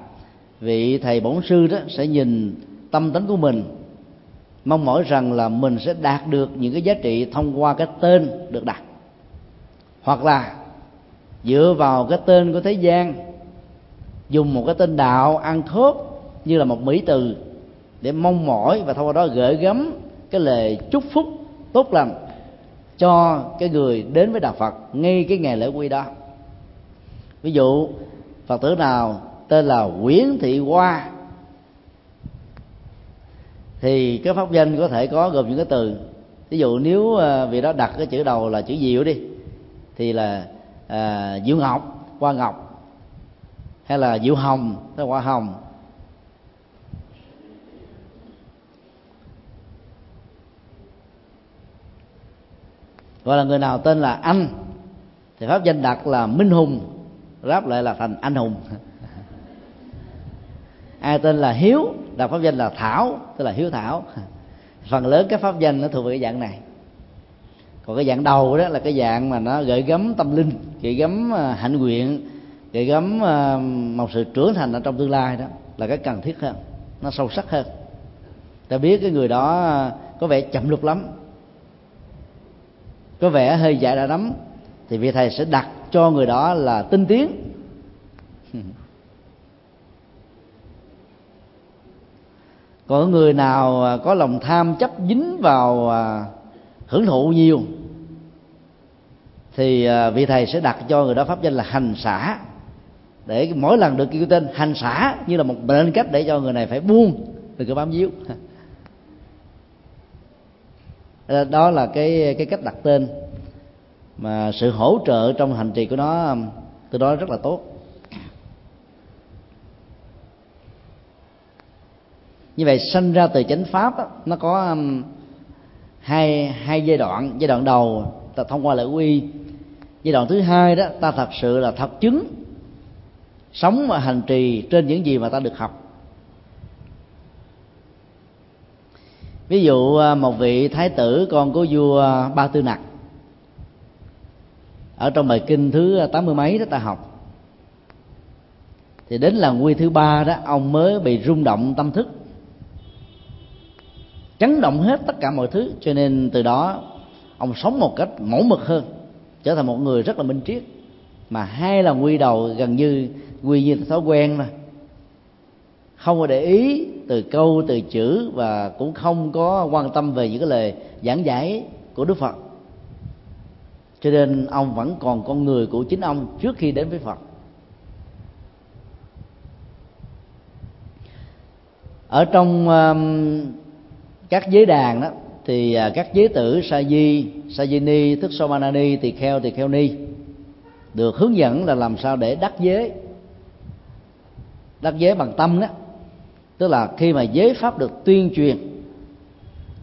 vị thầy bổn sư đó sẽ nhìn tâm tính của mình, mong mỏi rằng là mình sẽ đạt được những cái giá trị thông qua cái tên được đặt. Hoặc là dựa vào cái tên của thế gian, dùng một cái tên đạo ăn khớp như là một mỹ từ để mong mỏi và thông qua đó gửi gắm cái lời chúc phúc tốt lành cho cái người đến với đạo Phật ngay cái ngày lễ quy đó. Ví dụ, Phật tử nào tên là Nguyễn Thị Hoa, thì cái pháp danh có thể có gồm những cái từ. Ví dụ, nếu vì vị đó đặt cái chữ đầu là chữ diệu đi, thì là Ờ, à, diệu ngọc hoa ngọc hay là diệu hồng tức là hoa hồng. Gọi là người nào tên là anh thì pháp danh đặt là minh hùng ráp lại là thành anh hùng. Ai tên là hiếu đặt pháp danh là thảo tức là hiếu thảo. Phần lớn các pháp danh nó thuộc về cái dạng này còn cái dạng đầu đó là cái dạng mà nó gợi gắm tâm linh, gợi gắm à, hạnh nguyện, gợi gắm à, một sự trưởng thành ở trong tương lai đó là cái cần thiết hơn, nó sâu sắc hơn. Ta biết cái người đó à, có vẻ chậm lục lắm, có vẻ hơi dại đã lắm thì vị thầy sẽ đặt cho người đó là tinh tiến. Còn người nào có lòng tham chấp dính vào hưởng thụ nhiều thì à, vị thầy sẽ đặt cho người đó pháp danh là hành xả. Để mỗi lần được kêu tên hành xả như là một mệnh cách để cho người này phải buông từ cái bám víu. Ờ, đó là cái cái cách đặt tên mà sự hỗ trợ trong hành trì của nó um, từ đó rất là tốt. Như vậy sanh ra từ chánh pháp đó, nó có um, hai hai giai đoạn. Giai đoạn đầu ta thông qua lễ quy giai đoạn thứ hai đó, ta thật sự là thật chứng. Sống và hành trì trên những gì mà ta được học. Ví dụ à, một vị thái tử, con của vua ba tư nặc. Ở trong bài kinh thứ tám mươi mấy đó ta học. Thì đến là quy thứ ba đó, ông mới bị rung động tâm thức. Chấn động hết tất cả mọi thứ, cho nên từ đó, ông sống một cách mẫu mực hơn trở thành một người rất là minh triết. Mà hai là quy đầu gần như quy như thói quen mà không có để ý từ câu từ chữ và cũng không có quan tâm về những cái lời giảng giải của đức phật. Cho nên ông vẫn còn con người của chính ông trước khi đến với phật. Ở trong um, các giới đàn đó thì à, các giới tử sa di sa di ni thức somanani tỳ kheo tỳ kheo ni được hướng dẫn là làm sao để đắc giới. Đắc giới bằng tâm đó tức là khi mà giới pháp được tuyên truyền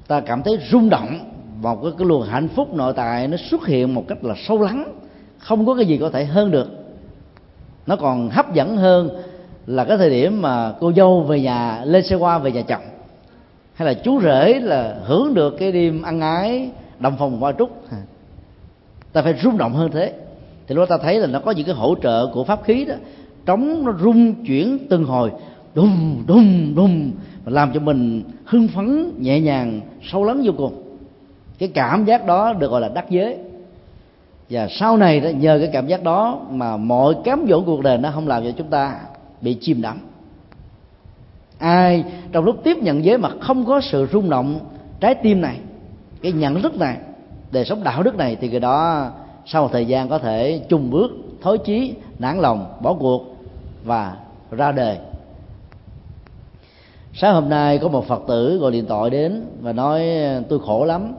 ta cảm thấy rung động một cái, cái luồng hạnh phúc nội tại nó xuất hiện một cách là sâu lắng không có cái gì có thể hơn được. Nó còn hấp dẫn hơn là cái thời điểm mà cô dâu về nhà lên xe qua về nhà chồng hay là chú rể là hưởng được cái đêm ăn ái đồng phòng qua trúc? Ta phải rung động hơn thế. Thì lúc ta thấy là nó có những cái hỗ trợ của pháp khí đó. Trống nó rung chuyển từng hồi đùng đùng đùng làm cho mình hưng phấn nhẹ nhàng sâu lắng vô cùng. Cái cảm giác đó được gọi là đắc giới. Và sau này đó, nhờ cái cảm giác đó mà mọi cám dỗ cuộc đời nó không làm cho chúng ta bị chìm đắm ai trong lúc tiếp nhận giới mà không có sự rung động trái tim này, cái nhận thức này, đời sống đạo đức này, thì cái đó sau một thời gian có thể chung bước, thối chí, nản lòng, bỏ cuộc và ra đời. Sáng hôm nay có một phật tử gọi điện thoại đến và nói, tôi khổ lắm.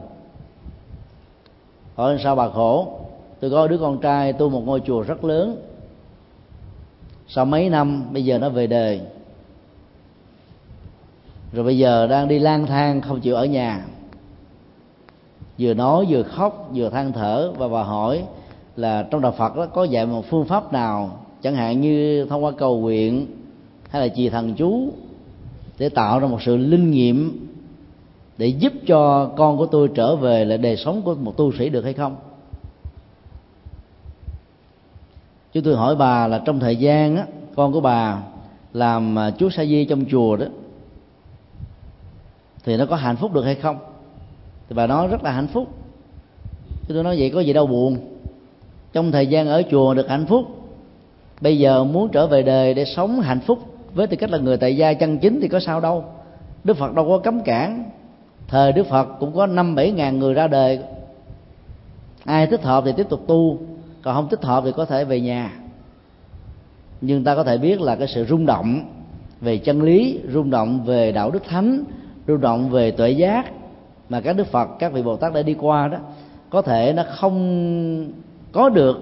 Hỏi, sao bà khổ? Tôi có đứa con trai tu một ngôi chùa rất lớn. Sau mấy năm, bây giờ nó về đời rồi bây giờ đang đi lang thang không chịu ở nhà. Vừa nói vừa khóc vừa than thở và bà hỏi là trong đạo Phật đó có dạy một phương pháp nào chẳng hạn như thông qua cầu nguyện hay là trì thần chú để tạo ra một sự linh nghiệm để giúp cho con của tôi trở về là đời sống của một tu sĩ được hay không? Chúng tôi hỏi bà là trong thời gian á, con của bà làm à, chú sa di trong chùa đó thì nó có hạnh phúc được hay không? Thì bà nói rất là hạnh phúc. Chứ tôi nói vậy có gì đâu buồn. Trong thời gian ở chùa được hạnh phúc, bây giờ muốn trở về đời để sống hạnh phúc với tư cách là người tại gia chân chính thì có sao đâu. Đức phật đâu có cấm cản. Thời đức phật cũng có năm bảy ngàn người ra đời. Ai thích hợp thì tiếp tục tu, còn không thích hợp thì có thể về nhà. Nhưng ta có thể biết là cái sự rung động về chân lý, rung động về đạo đức thánh rung động về tuệ giác mà các đức phật, các vị bồ tát đã đi qua đó, có thể nó không có được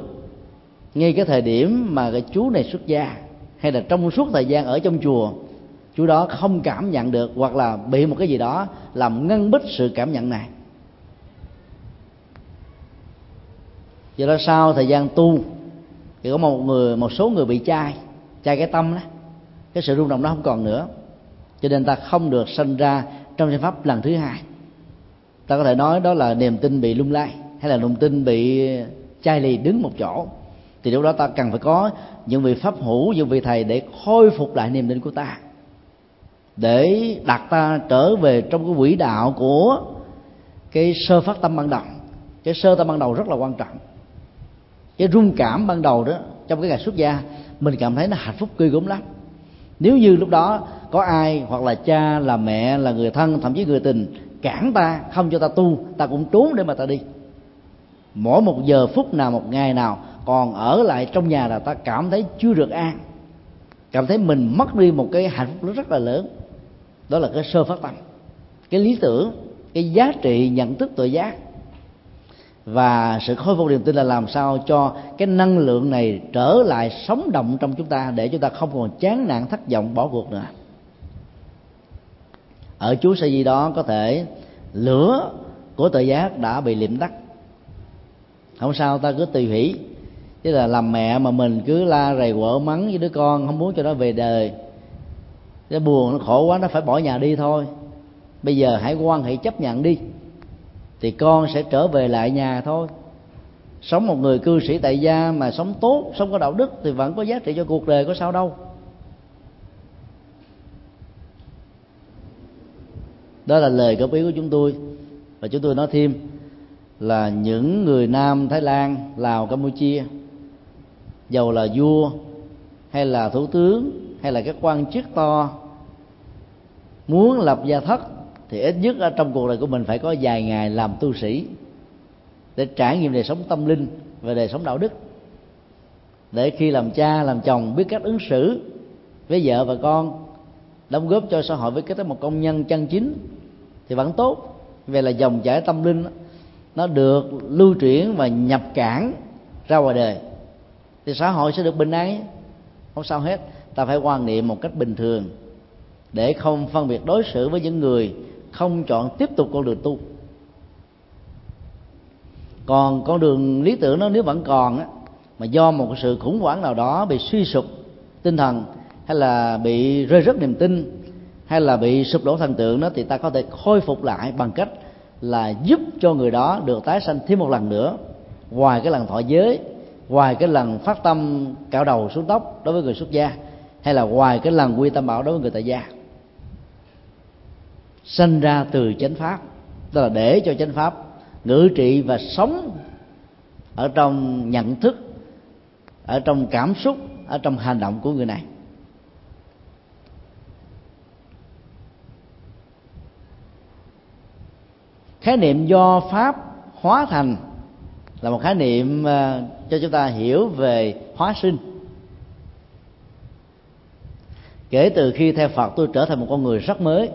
ngay cái thời điểm mà cái chú này xuất gia, hay là trong suốt thời gian ở trong chùa, chú đó không cảm nhận được hoặc là bị một cái gì đó làm ngăn bích sự cảm nhận này. Do đó sau thời gian tu, thì có một người, một số người bị chai chai cái tâm đó, cái sự rung động đó không còn nữa cho nên ta không được sinh ra trong giải pháp lần thứ hai. Ta có thể nói đó là niềm tin bị lung lay hay là niềm tin bị chai lì đứng một chỗ. Thì lúc đó ta cần phải có những vị pháp hữu, những vị thầy để khôi phục lại niềm tin của ta. Để đặt ta trở về trong cái quỹ đạo của cái sơ phát tâm ban đầu. Cái sơ tâm ban đầu rất là quan trọng. Cái rung cảm ban đầu đó, trong cái ngày xuất gia, mình cảm thấy nó hạnh phúc cười gớm lắm nếu như lúc đó có ai hoặc là cha, là mẹ, là người thân, thậm chí người tình cản ta, không cho ta tu, ta cũng trốn để mà ta đi. Mỗi một giờ phút nào, một ngày nào, còn ở lại trong nhà là ta cảm thấy chưa được an. Cảm thấy mình mất đi một cái hạnh phúc rất là lớn. Đó là cái sơ phát tâm. Cái lý tưởng, cái giá trị nhận thức tự giác và sự khôi phục niềm tin là làm sao cho cái năng lượng này trở lại sống động trong chúng ta để chúng ta không còn chán nản, thất vọng, bỏ cuộc nữa. Ở chú sa di đó có thể lửa của tự giác đã bị liệm tắt. Không sao, ta cứ tùy hỷ. Chứ là làm mẹ mà mình cứ la rầy quở mắng với đứa con, không muốn cho nó về đời. Nó buồn nó khổ quá, nó phải bỏ nhà đi thôi. Bây giờ hãy quan hệ chấp nhận đi thì con sẽ trở về lại nhà thôi. Sống một người cư sĩ tại gia mà sống tốt, sống có đạo đức thì vẫn có giá trị cho cuộc đời, có sao đâu. Đó là lời góp ý của chúng tôi. Và chúng tôi nói thêm là những người nam thái lan, lào, campuchia, giàu là vua hay là thủ tướng hay là các quan chức to, muốn lập gia thất thì ít nhất ở trong cuộc đời của mình phải có vài ngày làm tu sĩ để trải nghiệm đời sống tâm linh và đời sống đạo đức. Để khi làm cha, làm chồng biết cách ứng xử với vợ và con, đóng góp cho xã hội với cách một công nhân chân chính thì vẫn tốt. Về là dòng chảy tâm linh nó được lưu chuyển và nhập cản ra ngoài đời. Thì xã hội sẽ được bình an. Không sao hết. Ta phải quan niệm một cách bình thường để không phân biệt đối xử với những người không chọn tiếp tục con đường tu. Còn con đường lý tưởng nó nếu vẫn còn á, mà do một sự khủng hoảng nào đó bị suy sụp tinh thần, hay là bị rơi rớt niềm tin, hay là bị sụp đổ thần tượng đó, thì ta có thể khôi phục lại bằng cách là giúp cho người đó được tái sanh thêm một lần nữa, ngoài cái lần thọ giới, ngoài cái lần phát tâm cạo đầu xuống tóc đối với người xuất gia, hay là ngoài cái lần quy tâm bảo đối với người tại gia sanh ra từ chánh pháp. Tức là để cho chánh pháp ngữ trị và sống ở trong nhận thức, ở trong cảm xúc, ở trong hành động của người này. Khái niệm do pháp hóa thành là một khái niệm ờ, cho chúng ta hiểu về hóa sinh. Kể từ khi theo phật tôi trở thành một con người rất mới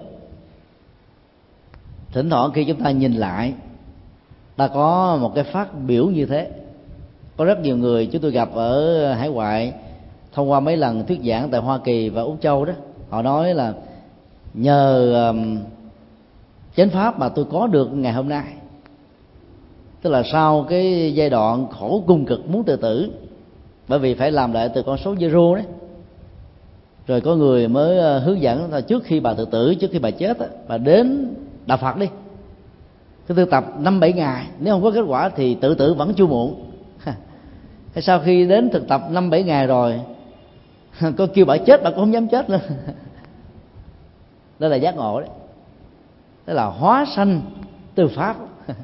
thỉnh thoảng khi chúng ta nhìn lại ta có một cái phát biểu như thế. Có rất nhiều người chúng tôi gặp ở hải ngoại thông qua mấy lần thuyết giảng tại hoa kỳ và úc châu đó họ nói là nhờ um, chánh pháp mà tôi có được ngày hôm nay. Tức là sau cái giai đoạn khổ cung cực muốn tự tử bởi vì phải làm lại từ con số zero đấy. Rồi có người mới ờ, hướng dẫn là trước khi bà tự tử trước khi bà chết bà đến đạo phật đi. Cứ tu tập năm bảy ngày, nếu không có kết quả thì tự tử vẫn chưa muộn. Sau khi đến thực tập năm bảy ngày rồi có kêu bà chết bà cũng không dám chết nữa. Đó là giác ngộ đấy. Đó là hóa sanh từ pháp.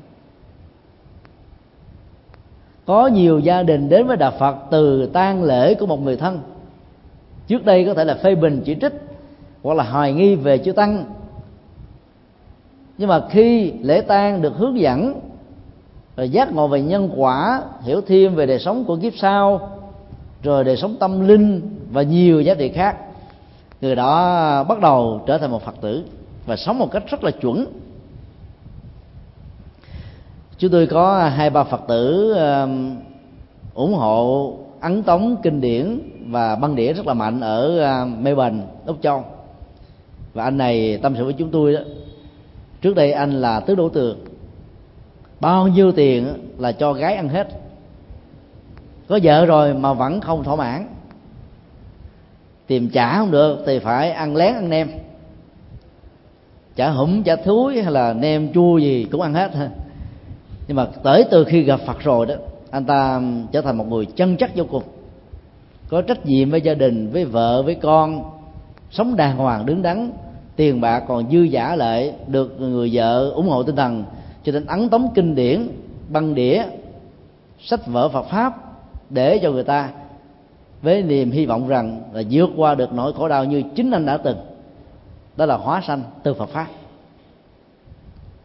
Có nhiều gia đình đến với đạo phật từ tang lễ của một người thân. Trước đây có thể là phê bình chỉ trích hoặc là hoài nghi về chư tăng nhưng mà khi lễ tang được hướng dẫn rồi giác ngộ về nhân quả hiểu thêm về đời sống của kiếp sau rồi đời sống tâm linh và nhiều giá trị khác người đó bắt đầu trở thành một phật tử và sống một cách rất là chuẩn. Chúng tôi có hai ba phật tử um, ủng hộ ấn tống kinh điển và băng đĩa rất là mạnh ở uh, Melbourne, Úc Châu. Và anh này tâm sự với chúng tôi đó trước đây anh là tứ đổ tường. Bao nhiêu tiền là cho gái ăn hết. Có vợ rồi mà vẫn không thỏa mãn. Tìm trả không được thì phải ăn lén ăn nem. Chả hủm, chả thúi hay là nem, chua gì cũng ăn hết. Nhưng mà tới từ khi gặp phật rồi đó, anh ta trở thành một người chân chất vô cùng. Có trách nhiệm với gia đình, với vợ, với con, sống đàng hoàng, đứng đắn tiền bạc còn dư giả lại được người vợ ủng hộ tinh thần, cho nên ấn tống kinh điển, băng đĩa, sách vở Phật pháp để cho người ta với niềm hy vọng rằng là vượt qua được nỗi khổ đau như chính anh đã từng. Đó là hóa sanh từ Phật pháp.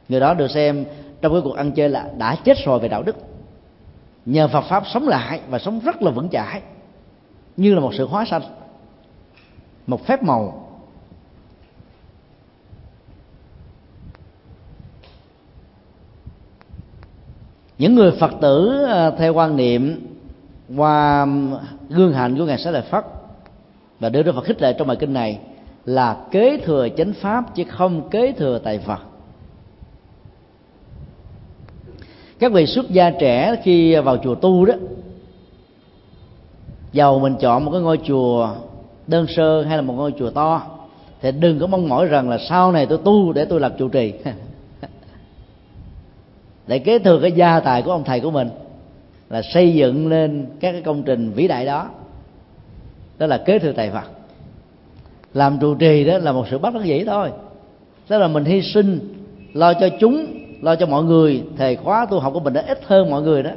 Người đó được xem trong cái cuộc ăn chơi là đã chết rồi về đạo đức. Nhờ Phật pháp sống lại và sống rất là vững chãi, như là một sự hóa sanh, một phép màu. Những người phật tử ờ, theo quan niệm qua gương hạnh của ngài xá lợi phất và đưa ra phật khích lệ trong bài kinh này là kế thừa chánh pháp chứ không kế thừa tài phật các vị xuất gia trẻ khi vào chùa tu đó, giàu mình chọn một cái ngôi chùa đơn sơ hay là một ngôi chùa to, thì đừng có mong mỏi rằng là sau này tôi tu để tôi làm trụ trì. để kế thừa cái gia tài của ông thầy của mình là xây dựng lên các cái công trình vĩ đại đó. Đó là kế thừa tài phật. Làm trụ trì đó là một sự bất đắc dĩ thôi. Tức là mình hy sinh, lo cho chúng, lo cho mọi người. Thầy khóa tu học của mình đã ít hơn mọi người đó.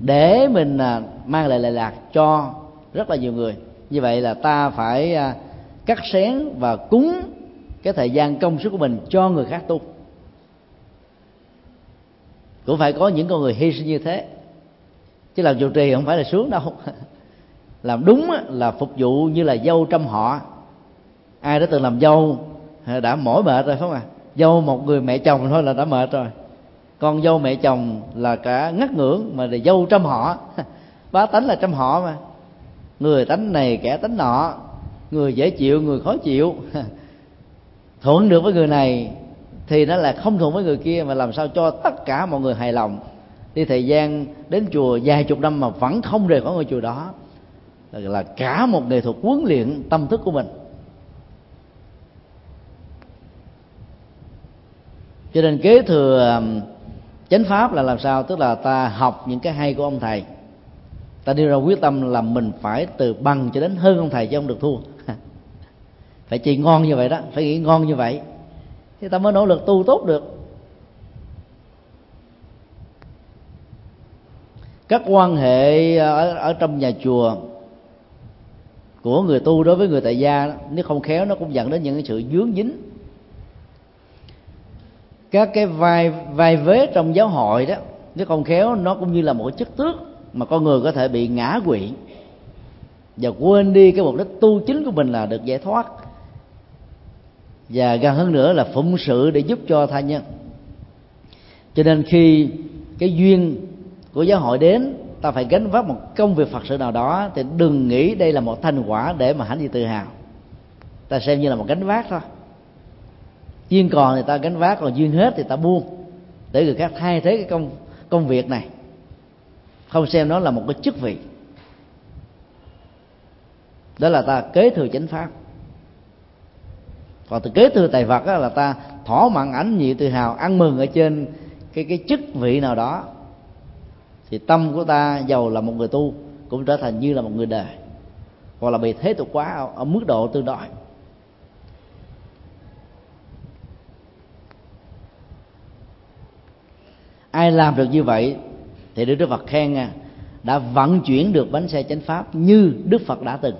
Để mình à, mang lại lệ lạc cho rất là nhiều người. Như vậy là ta phải à, cắt xén và cúng cái thời gian công sức của mình cho người khác tu cũng phải có những con người hy sinh như thế. Chứ làm chủ trì không phải là sướng đâu. Làm đúng là phục vụ như là dâu trăm họ. Ai đã từng làm dâu à, đã mỏi mệt rồi, phải không à dâu một người mẹ chồng thôi là đã mệt rồi. Con dâu mẹ chồng là cả ngắt ngưỡng mà là dâu trăm họ. Bá tánh là trăm họ mà. Người tánh này kẻ tánh nọ. Người dễ chịu, người khó chịu. Thuận được với người này thì nó là không thuận với người kia mà làm sao cho tất cả mọi người hài lòng. Đi thời gian đến chùa vài chục năm mà vẫn không rời khỏi ngôi chùa đó là, cả một nghệ thuật huấn luyện tâm thức của mình. Cho nên kế thừa um, chánh pháp là làm sao? Tức là ta học những cái hay của ông thầy. Ta đưa ra quyết tâm là mình phải từ bằng cho đến hơn ông thầy chứ không được thua. Phải chỉ ngon như vậy đó phải nghĩ ngon như vậy thì ta mới nỗ lực tu tốt được. Các quan hệ ở, ở trong nhà chùa của người tu đối với người tại gia nếu không khéo nó cũng dẫn đến những cái sự dướng dính. Các cái vai vai vế trong giáo hội đó nếu không khéo nó cũng như là một chất tước mà con người có thể bị ngã quỵ và quên đi cái mục đích tu chính của mình là được giải thoát và gần hơn nữa là phụng sự để giúp cho tha nhân. Cho nên khi cái duyên của giáo hội đến, ta phải gánh vác một công việc phật sự nào đó, thì đừng nghĩ đây là một thành quả để mà hãnh gì tự hào. Ta xem như là một gánh vác thôi. Duyên còn thì ta gánh vác, còn duyên hết thì ta buông, để người khác thay thế cái công công việc này. Không xem nó là một cái chức vị. Đó là ta kế thừa chánh pháp còn từ kế thừa tài vật là ta thỏa mãn ảnh nhị tự hào ăn mừng ở trên cái cái chức vị nào đó thì tâm của ta giàu là một người tu cũng trở thành như là một người đời. Hoặc là bị thế tục quá ở, ở mức độ tương đối. Ai làm được như vậy thì đức phật khen nha đã vận chuyển được bánh xe chánh pháp như đức phật đã từng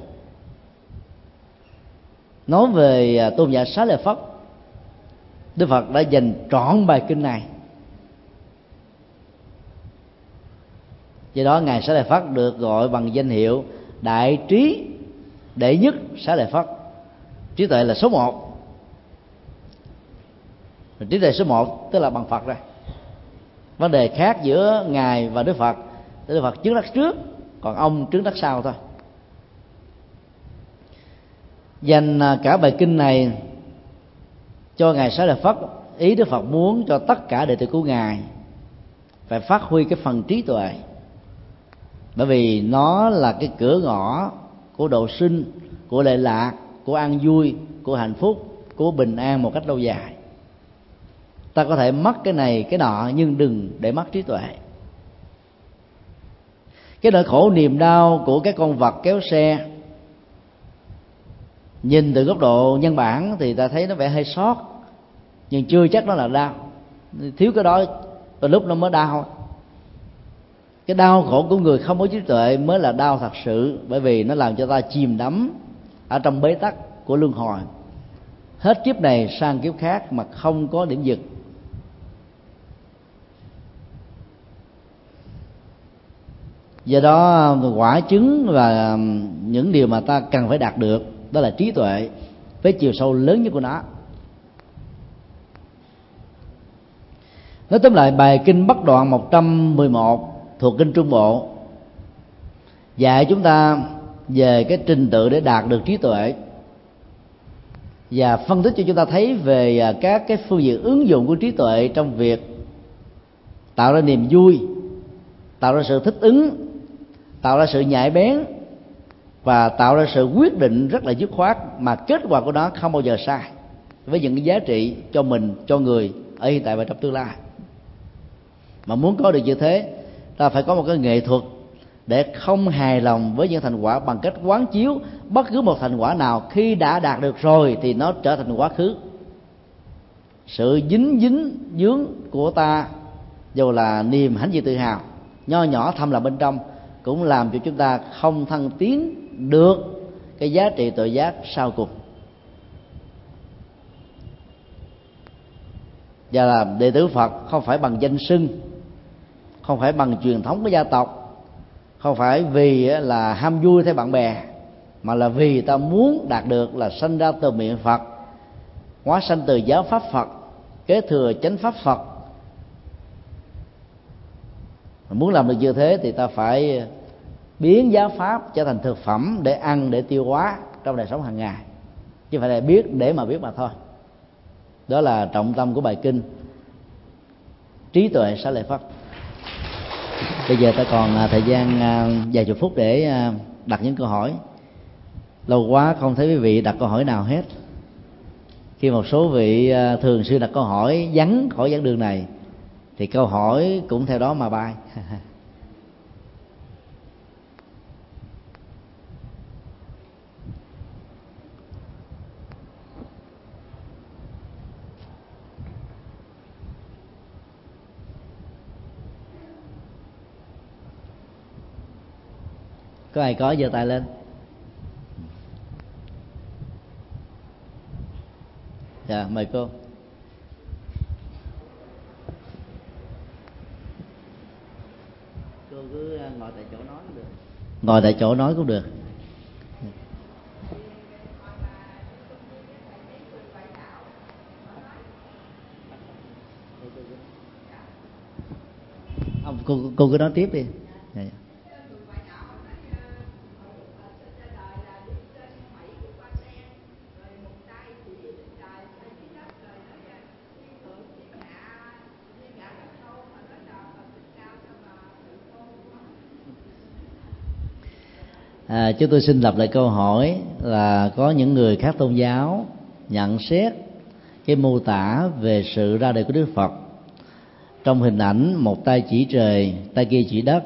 nói về à, tôn giả xá lợi phất, đức phật đã dành trọn bài kinh này. Do đó, ngài xá lợi phất được gọi bằng danh hiệu đại trí đệ nhất xá lợi phất, trí tuệ là số một. Trí tuệ số một tức là bằng phật rồi. Vấn đề khác giữa ngài và đức phật đức phật chứng đắc trước, còn ông trứng đắc sau thôi dành à, cả bài kinh này cho ngài xá lợi phất. Ý đức phật muốn cho tất cả đệ tử của ngài phải phát huy cái phần trí tuệ. Bởi vì nó là cái cửa ngõ của độ sinh, của lệ lạc, của an vui, của hạnh phúc, của bình an một cách lâu dài. Ta có thể mất cái này, cái nọ, nhưng đừng để mất trí tuệ. Cái nỗi khổ niềm đau của cái con vật kéo xe nhìn từ góc độ nhân bản thì ta thấy nó vẻ hơi sót, nhưng chưa chắc nó là đau. Thiếu cái đó từ lúc nó mới đau cái đau khổ của người không có trí tuệ mới là đau thật sự, bởi vì nó làm cho ta chìm đắm ở trong bế tắc của luân hồi. Hết kiếp này sang kiếp khác mà không có điểm dừng. Do đó, quả chứng và những điều mà ta cần phải đạt được đó là trí tuệ với chiều sâu lớn nhất của nó. Nói tóm lại, bài kinh Bắc Đoạn 111 thuộc kinh Trung Bộ dạy chúng ta về cái trình tự để đạt được trí tuệ và phân tích cho chúng ta thấy về à, các cái phương diện ứng dụng của trí tuệ trong việc tạo ra niềm vui, tạo ra sự thích ứng, tạo ra sự nhạy bén và tạo ra sự quyết định rất là dứt khoát mà kết quả của nó không bao giờ sai với những cái giá trị cho mình, cho người ở hiện tại và trong tương lai. Mà muốn có được như thế, ta phải có một cái nghệ thuật để không hài lòng với những thành quả bằng cách quán chiếu bất cứ một thành quả nào. Khi đã đạt được rồi thì nó trở thành quá khứ. Sự dính dính dướng của ta, dù là niềm hãnh diện tự hào, nho nhỏ thâm là bên trong, cũng làm cho chúng ta không thăng tiến được cái giá trị tội giác sau cùng. Và là đệ tử phật không phải bằng danh sưng không phải bằng truyền thống của gia tộc, không phải vì là ham vui theo bạn bè, mà là vì ta muốn đạt được là sanh ra từ miệng phật, hóa sanh từ giáo pháp phật, kế thừa chánh pháp phật. Muốn làm được như thế thì ta phải biến giáo pháp trở thành thực phẩm để ăn, để tiêu hóa trong đời sống hàng ngày. Chứ phải là biết để mà biết mà thôi. Đó là trọng tâm của bài kinh trí tuệ xá lợi phật. Bây giờ ta còn à, thời gian à, vài chục phút để à, đặt những câu hỏi. Lâu quá không thấy quý vị đặt câu hỏi nào hết. Khi một số vị thường xuyên đặt câu hỏi, vắng khỏi giảng đường này, thì câu hỏi cũng theo đó mà bay. có ai có giơ tay lên? Dạ mời cô. Cô cứ à, ngồi tại chỗ nói cũng được. Ngồi tại chỗ nói cũng được. Không cô cô cứ nói tiếp đi. À, chúng tôi xin lặp lại câu hỏi là có những người khác tôn giáo nhận xét cái mô tả về sự ra đời của đức phật. Trong hình ảnh một tay chỉ trời tay kia chỉ đất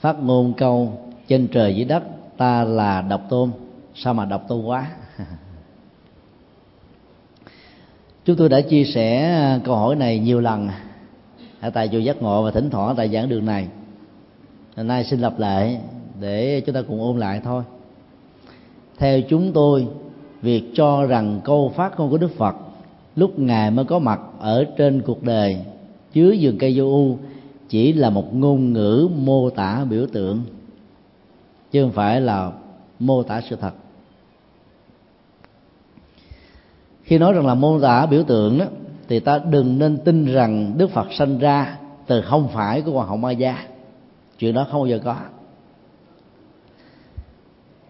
phát ngôn câu trên trời dưới đất ta là độc tôn. Sao mà độc tôn quá? Chúng tôi đã chia sẻ à, câu hỏi này nhiều lần ở tại chùa giác ngộ và thỉnh thoảng tại giảng đường này. Hôm nay xin lặp lại để chúng ta cùng ôn lại thôi. Theo chúng tôi, việc cho rằng câu phát ngôn của đức phật lúc ngài mới có mặt ở trên cuộc đời dưới vườn cây vô u chỉ là một ngôn ngữ mô tả biểu tượng, chứ không phải là mô tả sự thật. Khi nói rằng là mô tả biểu tượng đó, thì ta đừng nên tin rằng đức phật sanh ra từ không phải của hoàng hậu ma gia. Chuyện đó không bao giờ có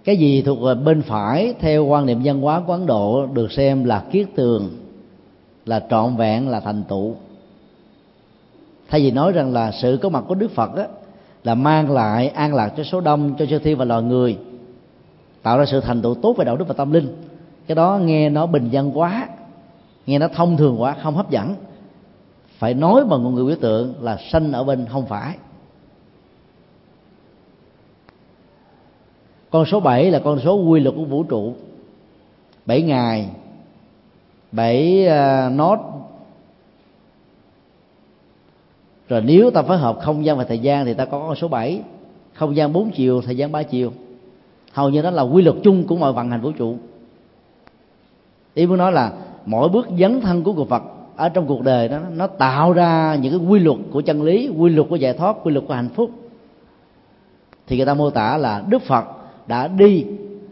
cái gì thuộc về bên phải theo quan niệm văn hóa của ấn độ được xem là kiết tường là trọn vẹn là thành tựu. Thay vì nói rằng là sự có mặt của đức phật á, là mang lại an lạc cho số đông cho chư thiên và loài người tạo ra sự thành tựu tốt về đạo đức và tâm linh. Cái đó nghe nó bình dân quá nghe nó thông thường quá không hấp dẫn. Phải nói bằng ngôn ngữ biểu tượng là sanh ở bên không phải. Con số 7 là con số quy luật của vũ trụ. 7 ngày 7 uh, ờ, nốt. Rồi nếu ta phối hợp không gian và thời gian thì ta có con số 7 không gian 4 chiều thời gian 3 chiều. Hầu như đó là quy luật chung của mọi vận hành vũ trụ. Ý muốn nói là mỗi bước dấn thân của cuộc Phật ở trong cuộc đời đó nó tạo ra những cái quy luật của chân lý quy luật của giải thoát quy luật của hạnh phúc. Thì người ta mô tả là Đức Phật đã đi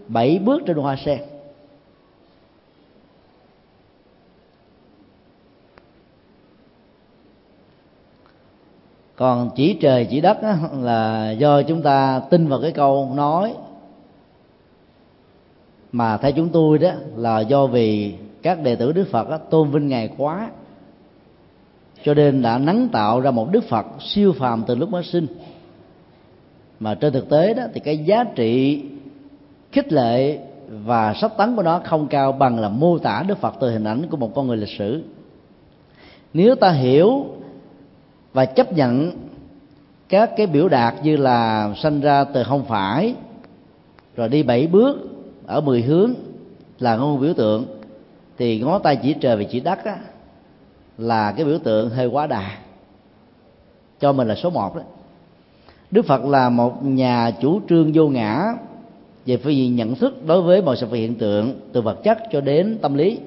bảy bước trên hoa sen. Còn chỉ trời chỉ đất đó, là do chúng ta tin vào cái câu nói mà theo chúng tôi đó là do vì các đệ tử đức phật đó, tôn vinh ngài quá cho nên đã nắng tạo ra một đức phật siêu phàm từ lúc mới sinh mà trên thực tế đó thì cái giá trị khích lệ và sắp tấn của nó không cao bằng là mô tả đức phật từ hình ảnh của một con người lịch sử. Nếu ta hiểu và chấp nhận các cái biểu đạt như là sanh ra từ không phải rồi đi bảy bước ở mười hướng là ngôn biểu tượng thì ngón tay chỉ trời và chỉ đất á, là cái biểu tượng hơi quá đà cho mình là số một đó đức phật là một nhà chủ trương vô ngã về phương diện nhận thức đối với mọi sự vật hiện tượng, từ vật chất cho đến tâm lý.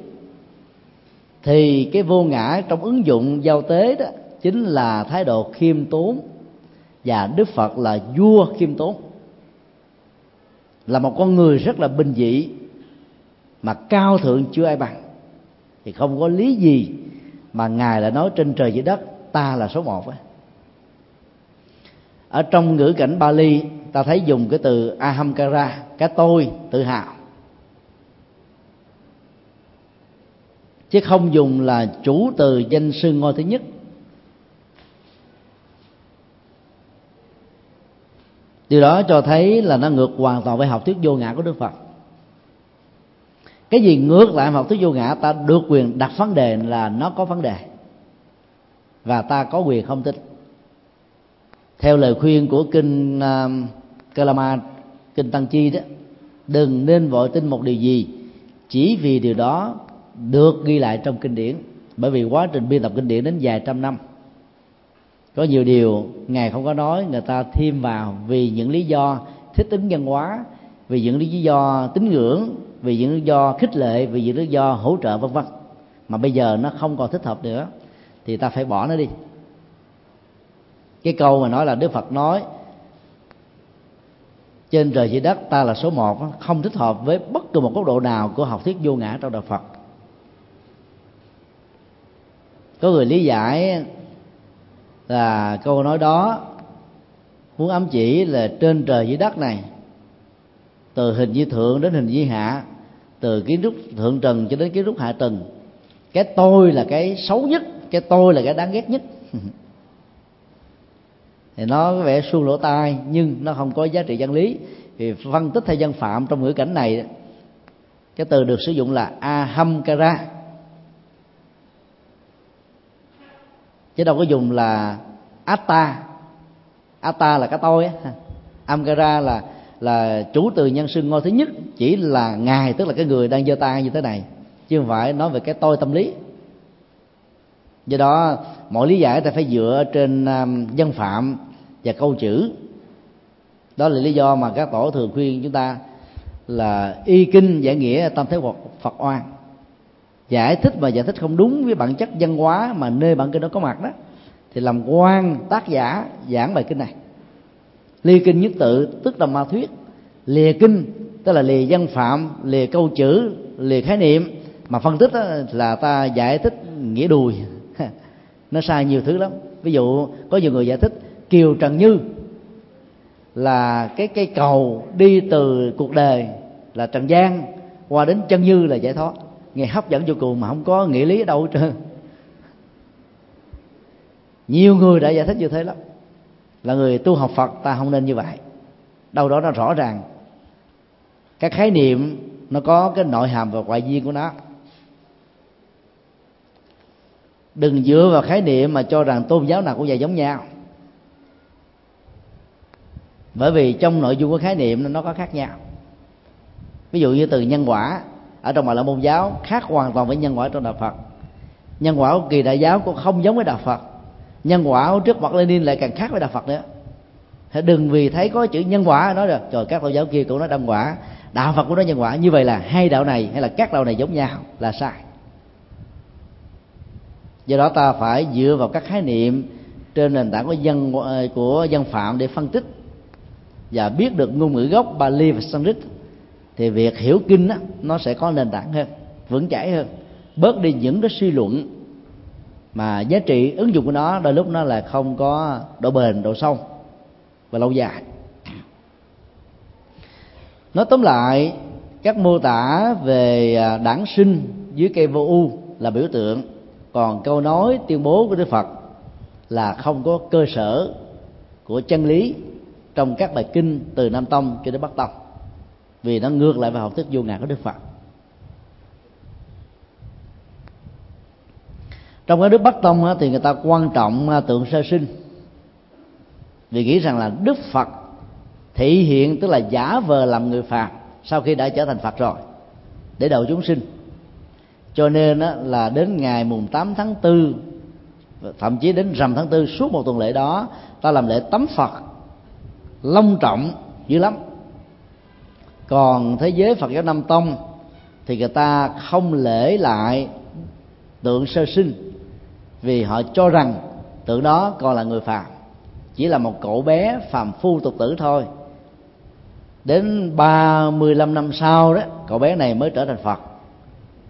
Thì cái vô ngã trong ứng dụng giao tế đó chính là thái độ khiêm tốn, và đức phật là vua khiêm tốn. Là một con người rất là bình dị, mà cao thượng chưa ai bằng. Thì không có lý gì mà ngài lại nói trên trời dưới đất, ta là số một ấy ở trong ngữ cảnh Bali, ta thấy dùng cái từ ahamkara, cái tôi, tự hào. Chứ không dùng là chủ từ danh sư ngôi thứ nhất. Điều đó cho thấy là nó ngược hoàn toàn với học thuyết vô ngã của đức phật. Cái gì ngược lại học thuyết vô ngã, ta được quyền đặt vấn đề là nó có vấn đề. Và ta có quyền không tin theo lời khuyên của kinh à, uh, Kalama kinh Tăng Chi đó đừng nên vội tin một điều gì chỉ vì điều đó được ghi lại trong kinh điển. Bởi vì quá trình biên tập kinh điển đến vài trăm năm. Có nhiều điều ngài không có nói người ta thêm vào vì những lý do thích ứng văn hóa vì những lý do tín ngưỡng vì những lý do khích lệ vì những lý do hỗ trợ vân vân. Mà bây giờ nó không còn thích hợp nữa thì ta phải bỏ nó đi cái câu mà nói là đức phật nói, trên trời dưới đất ta là số một, không thích hợp với bất cứ một góc độ nào của học thuyết vô ngã trong đạo Phật. Có người lý giải là câu nói đó muốn ám chỉ là trên trời dưới đất này, từ hình di thượng đến hình di hạ, từ kiến trúc thượng trần cho đến kiến trúc hạ trần. Cái tôi là cái xấu nhất, cái tôi là cái đáng ghét nhất. thì nó có vẻ suông lỗ tai, nhưng nó không có giá trị chân lý. Vì phân tích theo dân phạm trong ngữ cảnh này, cái từ được sử dụng là ahamkara. Chứ đâu có dùng là atta. Atta là cái tôi amkara là là chủ từ nhân xưng ngôi thứ nhất, chỉ là ngài, tức là cái người đang giơ tay như thế này. Chứ không phải nói về cái tôi tâm lý do đó, mọi lý giải ta phải dựa trên um, dân phạm và câu chữ. Đó là lý do mà các tổ thường khuyên chúng ta là y kinh giải nghĩa tam thế phật phật oan. Giải thích mà giải thích không đúng với bản chất văn hóa mà nơi bản kinh đó có mặt đó, thì làm quan tác giả giảng bài kinh này. Ly kinh nhất tự, tức là ma thuyết lìa kinh, tức là lìa văn phạm lìa câu chữ lìa khái niệm, mà phân tích là ta giải thích nghĩa đùi nó sai nhiều thứ lắm. Ví dụ, có nhiều người giải thích, kiều trần như là cái cây cầu đi từ cuộc đời là trần gian qua đến chân như là giải thoát. Nghe hấp dẫn vô cùng mà không có nghĩa lý ở đâu hết trơn. Nhiều người đã giải thích như thế lắm. Là người tu học phật, ta không nên như vậy. Đâu đó nó rõ ràng. Các khái niệm nó có cái nội hàm và ngoại duyên của nó đừng dựa vào khái niệm mà cho rằng tôn giáo nào cũng vậy giống nhau. Bởi vì trong nội dung của khái niệm nó có khác nhau. Ví dụ như từ nhân quả, ở trong bài là môn giáo, khác hoàn toàn với nhân quả trong đạo phật. Nhân quả của kỳ đại giáo cũng không giống với đạo phật. Nhân quả của trước mặt lenin lại càng khác với đạo phật nữa. Thế đừng vì thấy có chữ nhân quả nói rồi trời, các tôn giáo kia cũng nói đăng quả, đạo phật cũng nói nhân quả. Như vậy là hai đạo này hay là các đạo này giống nhau là sai do đó ta phải dựa vào các khái niệm trên nền tảng của dân của dân phạm để phân tích và biết được ngôn ngữ gốc Bali và Sanskrit. Thì việc hiểu kinh đó, nó sẽ có nền tảng hơn vững chãi hơn. Bớt đi những cái suy luận mà giá trị ứng dụng của nó đôi lúc nó là không có độ bền độ sâu và lâu dài. Nói tóm lại các mô tả về đảng đản sinh dưới cây vô u là biểu tượng còn câu nói tuyên bố của đức phật là không có cơ sở của chân lý trong các bài kinh từ nam tông cho đến bắc tông, vì nó ngược lại với học thuyết vô ngã của đức phật. Trong cái Đức bắc tông thì người ta quan trọng à, tượng sơ sinh, vì nghĩ rằng là đức phật thị hiện, tức là giả vờ làm người phàm sau khi đã trở thành phật rồi, để đầu chúng sinh cho nên là đến ngày mùng 8 tháng 4 thậm chí đến rằm tháng 4 suốt một tuần lễ đó, ta làm lễ tắm phật, long trọng dữ lắm. Còn thế giới phật giáo nam tông thì người ta không lễ lại tượng sơ sinh vì họ cho rằng tượng đó còn là người phàm, chỉ là một cậu bé phàm phu tục tử thôi. Đến ba mươi lăm năm sau đó, cậu bé này mới trở thành phật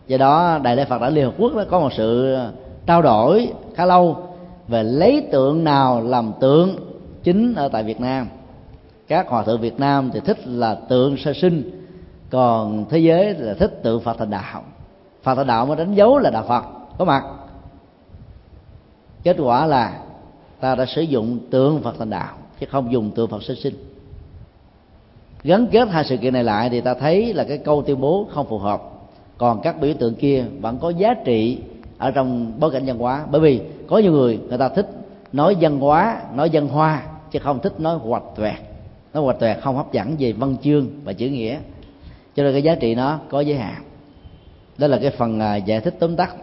do đó, đại lễ phật đã liên hợp quốc đó có một sự trao đổi khá lâu về lấy tượng nào làm tượng chính ở tại việt nam. Các hòa thượng việt nam thì thích là tượng sơ sinh, còn thế giới là thích tượng phật thành đạo. Phật thành đạo mới đánh dấu là đạo phật, có mặt. Kết quả là ta đã sử dụng tượng phật thành đạo, chứ không dùng tượng phật sơ sinh. Gắn kết hai sự kiện này lại thì ta thấy là cái câu tuyên bố không phù hợp còn các biểu tượng kia vẫn có giá trị ở trong bối cảnh văn hóa. Bởi vì có nhiều người người ta thích nói văn hóa, nói văn hoa, chứ không thích nói hoạch toẹt. Nói hoạch toẹt không hấp dẫn về văn chương và chữ nghĩa. Cho nên cái giá trị nó có giới hạn. Đó là cái phần à, giải thích tóm tắt.